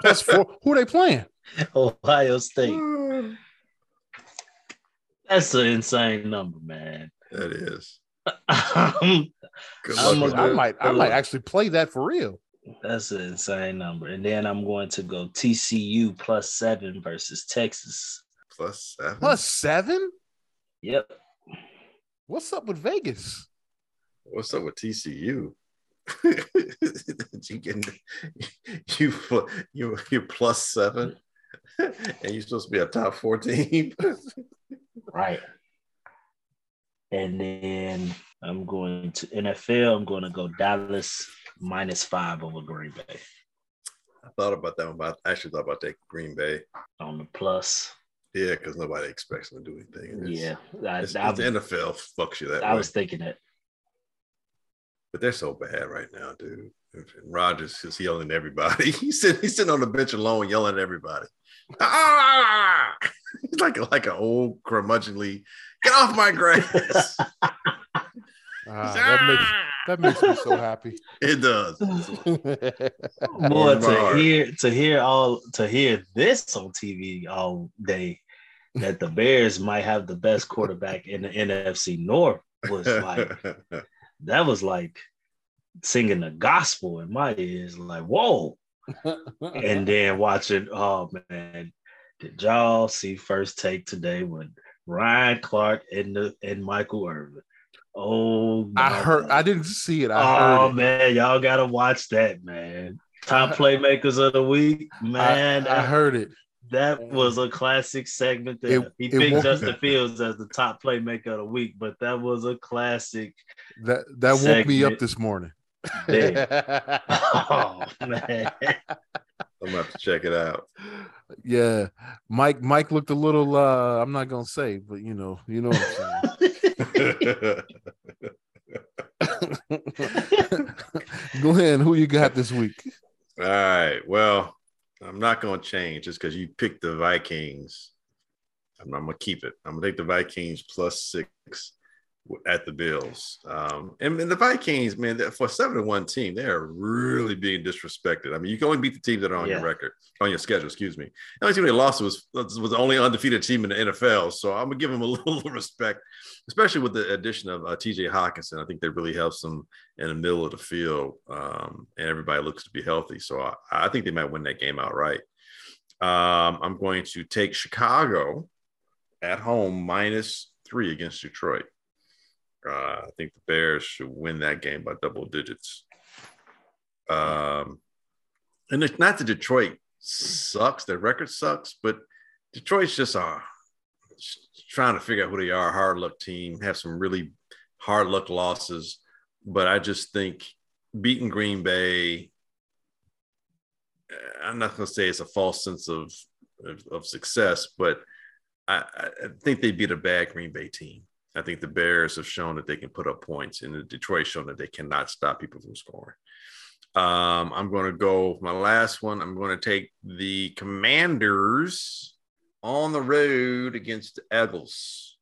plus four. [LAUGHS] Who are they playing? Ohio State. [SIGHS] That's an insane number, man. That is. [LAUGHS] um, I might I might actually play that for real. That's an insane number. And then I'm going to go TCU plus seven versus Texas. Plus seven. Plus seven? Yep. What's up with Vegas? What's up with TCU? [LAUGHS] you getting you you you plus seven, [LAUGHS] and you're supposed to be a top four team, right? And then I'm going to NFL. I'm going to go Dallas minus five over Green Bay. I thought about that one, but I actually thought about that Green Bay on the plus. Yeah, because nobody expects them to do anything. It's, yeah, I, it's, I, it's the NFL fucks you that I way. was thinking that. But they're so bad right now, dude. Rodgers is yelling at everybody. [LAUGHS] He's sitting, he's sitting on the bench alone, yelling at everybody. Ah! [LAUGHS] He's like like an old curmudgeonly. Get off my grass. Uh, [LAUGHS] that makes That makes me so happy. It does. Boy, to hear to hear all to hear this on TV all day that the Bears might have the best quarterback in the NFC North was like that was like singing the gospel in my ears, like whoa. [LAUGHS] and then watching, oh man, did y'all see first take today with Ryan Clark and the and Michael Irvin? Oh, I heard. God. I didn't see it. I oh man, y'all gotta watch that, man. Top [LAUGHS] playmakers of the week, man. I, I heard it. That was a classic segment. That it, he picked Justin Fields as the top playmaker of the week, but that was a classic. That that segment. woke me up this morning. [LAUGHS] oh man. [LAUGHS] I'm about to check it out. Yeah. Mike Mike looked a little uh I'm not gonna say, but you know, you know Go ahead. [LAUGHS] Who you got this week? All right. Well, I'm not going to change just because you picked the Vikings. I'm, I'm going to keep it. I'm going to take the Vikings plus six at the Bills. Um, and, and, the Vikings, man, for a seven to one team, they are really being disrespected. I mean, you can only beat the teams that are on yeah. your record, on your schedule. Excuse me. The only team they lost was was the only undefeated team in the NFL. So I'm gonna give them a [LAUGHS] little respect, especially with the addition of uh, T.J. Hockenson. I think that really helps them in the middle of the field, um, and everybody looks to be healthy. So I, I think they might win that game outright. Um, I'm going to take Chicago at home minus three against Detroit. Uh, I think the Bears should win that game by double digits. Um, and it's not that Detroit sucks, their record sucks, but Detroit's just uh, trying to figure out who they are. Hard luck team, have some really hard luck losses, but I just think beating Green Bay. I'm not going to say it's a false sense of of, of success, but I, I, think they beat a bad Green Bay team. I think the Bears have shown that they can put up points, and the Detroit shown that they cannot stop people from scoring. Um, I'm going to go my last one. I'm going to take the Commanders on the road against the Eagles.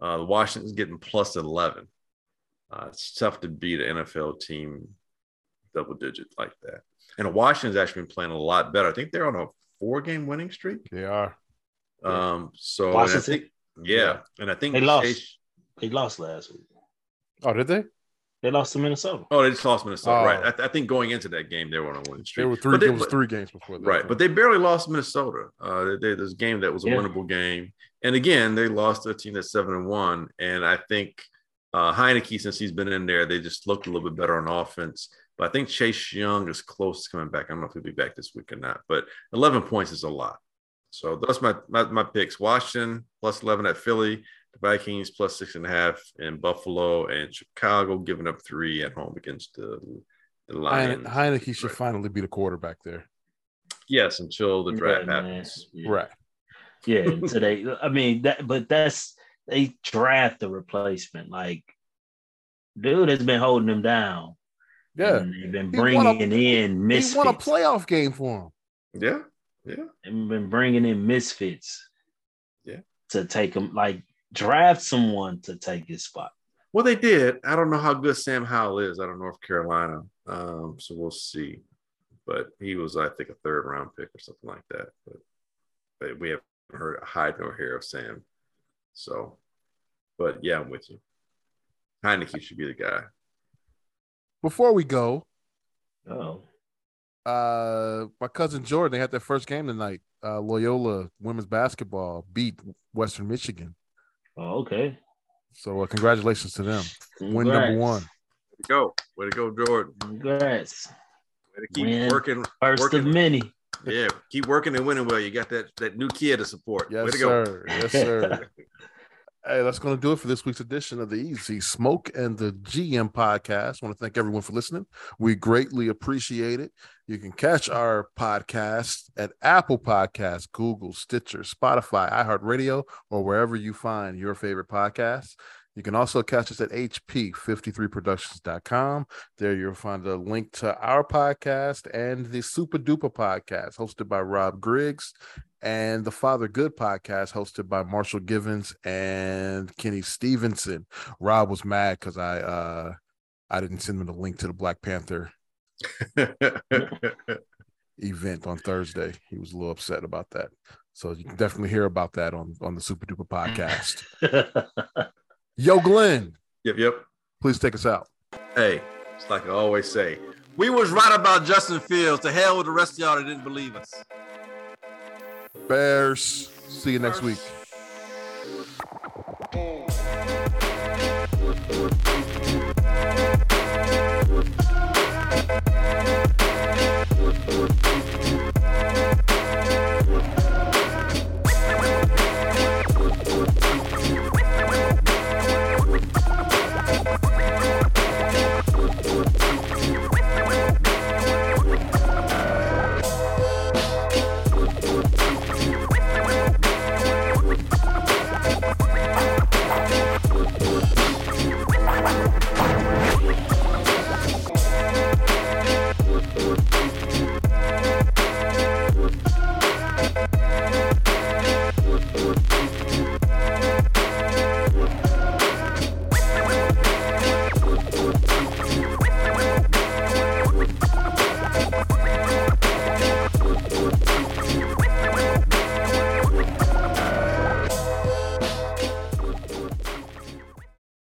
Uh, Washington's getting plus 11. Uh, it's tough to beat an NFL team double digit like that. And Washington's actually been playing a lot better. I think they're on a four game winning streak. They are. Um, so I think, yeah, and I think they lost. Chase, they lost last week. Oh, did they? They lost to Minnesota. Oh, they just lost Minnesota, oh. right? I, th- I, think going into that game, they were on a winning streak. They were three. They, it was three games before that, right? But they barely lost Minnesota. Uh, they, they, this game that was a yeah. winnable game, and again, they lost to a team that's seven and one. And I think uh, Heinicke, since he's been in there, they just looked a little bit better on offense. But I think Chase Young is close to coming back. I don't know if he'll be back this week or not, but 11 points is a lot. So that's my, my, my picks. Washington plus 11 at Philly, the Vikings plus six and a half in Buffalo, and Chicago giving up three at home against the, the Lions. Heinicke should finally be the quarterback there. Yes, until the draft yeah, happens. Yeah. Right. Yeah, [LAUGHS] today. I mean that, but that's they draft the replacement. Like, dude has been holding them down. Yeah, they've been bringing a, in misfits. He won a playoff game for him. Yeah, yeah. They've been bringing in misfits. Yeah, to take them like draft someone to take his spot. Well, they did. I don't know how good Sam Howell is out of North Carolina. Um, so we'll see. But he was, I think, a third round pick or something like that. But, but we haven't heard a hide nor hair of Sam. So, but yeah, I'm with you. Heinicke should be the guy. Before we go, oh, uh, my cousin Jordan, they had their first game tonight. Uh, Loyola women's basketball beat Western Michigan. Oh, okay. So uh, congratulations to them. Congrats. Win number one. Way to go. Way to go, Jordan. Congrats. Way to keep Win working. First working. of many. Yeah, keep working and winning well. You got that that new kid to support. Yes, Way to sir. Go. Yes, sir. [LAUGHS] Hey, that's going to do it for this week's edition of the Easy Smoke and the GM podcast. I want to thank everyone for listening. We greatly appreciate it. You can catch our podcast at Apple Podcasts, Google, Stitcher, Spotify, iHeartRadio, or wherever you find your favorite podcasts. You can also catch us at hp53productions.com. There you'll find a link to our podcast and the Super Duper podcast hosted by Rob Griggs and the Father Good podcast hosted by Marshall Givens and Kenny Stevenson. Rob was mad because I uh I didn't send him the link to the Black Panther [LAUGHS] event on Thursday. He was a little upset about that. So you can definitely hear about that on on the Super Duper podcast. [LAUGHS] Yo, Glenn. Yep, yep. Please take us out. Hey, it's like I always say, we was right about Justin Fields. To hell with the rest of y'all that didn't believe us. Bears. See you next week.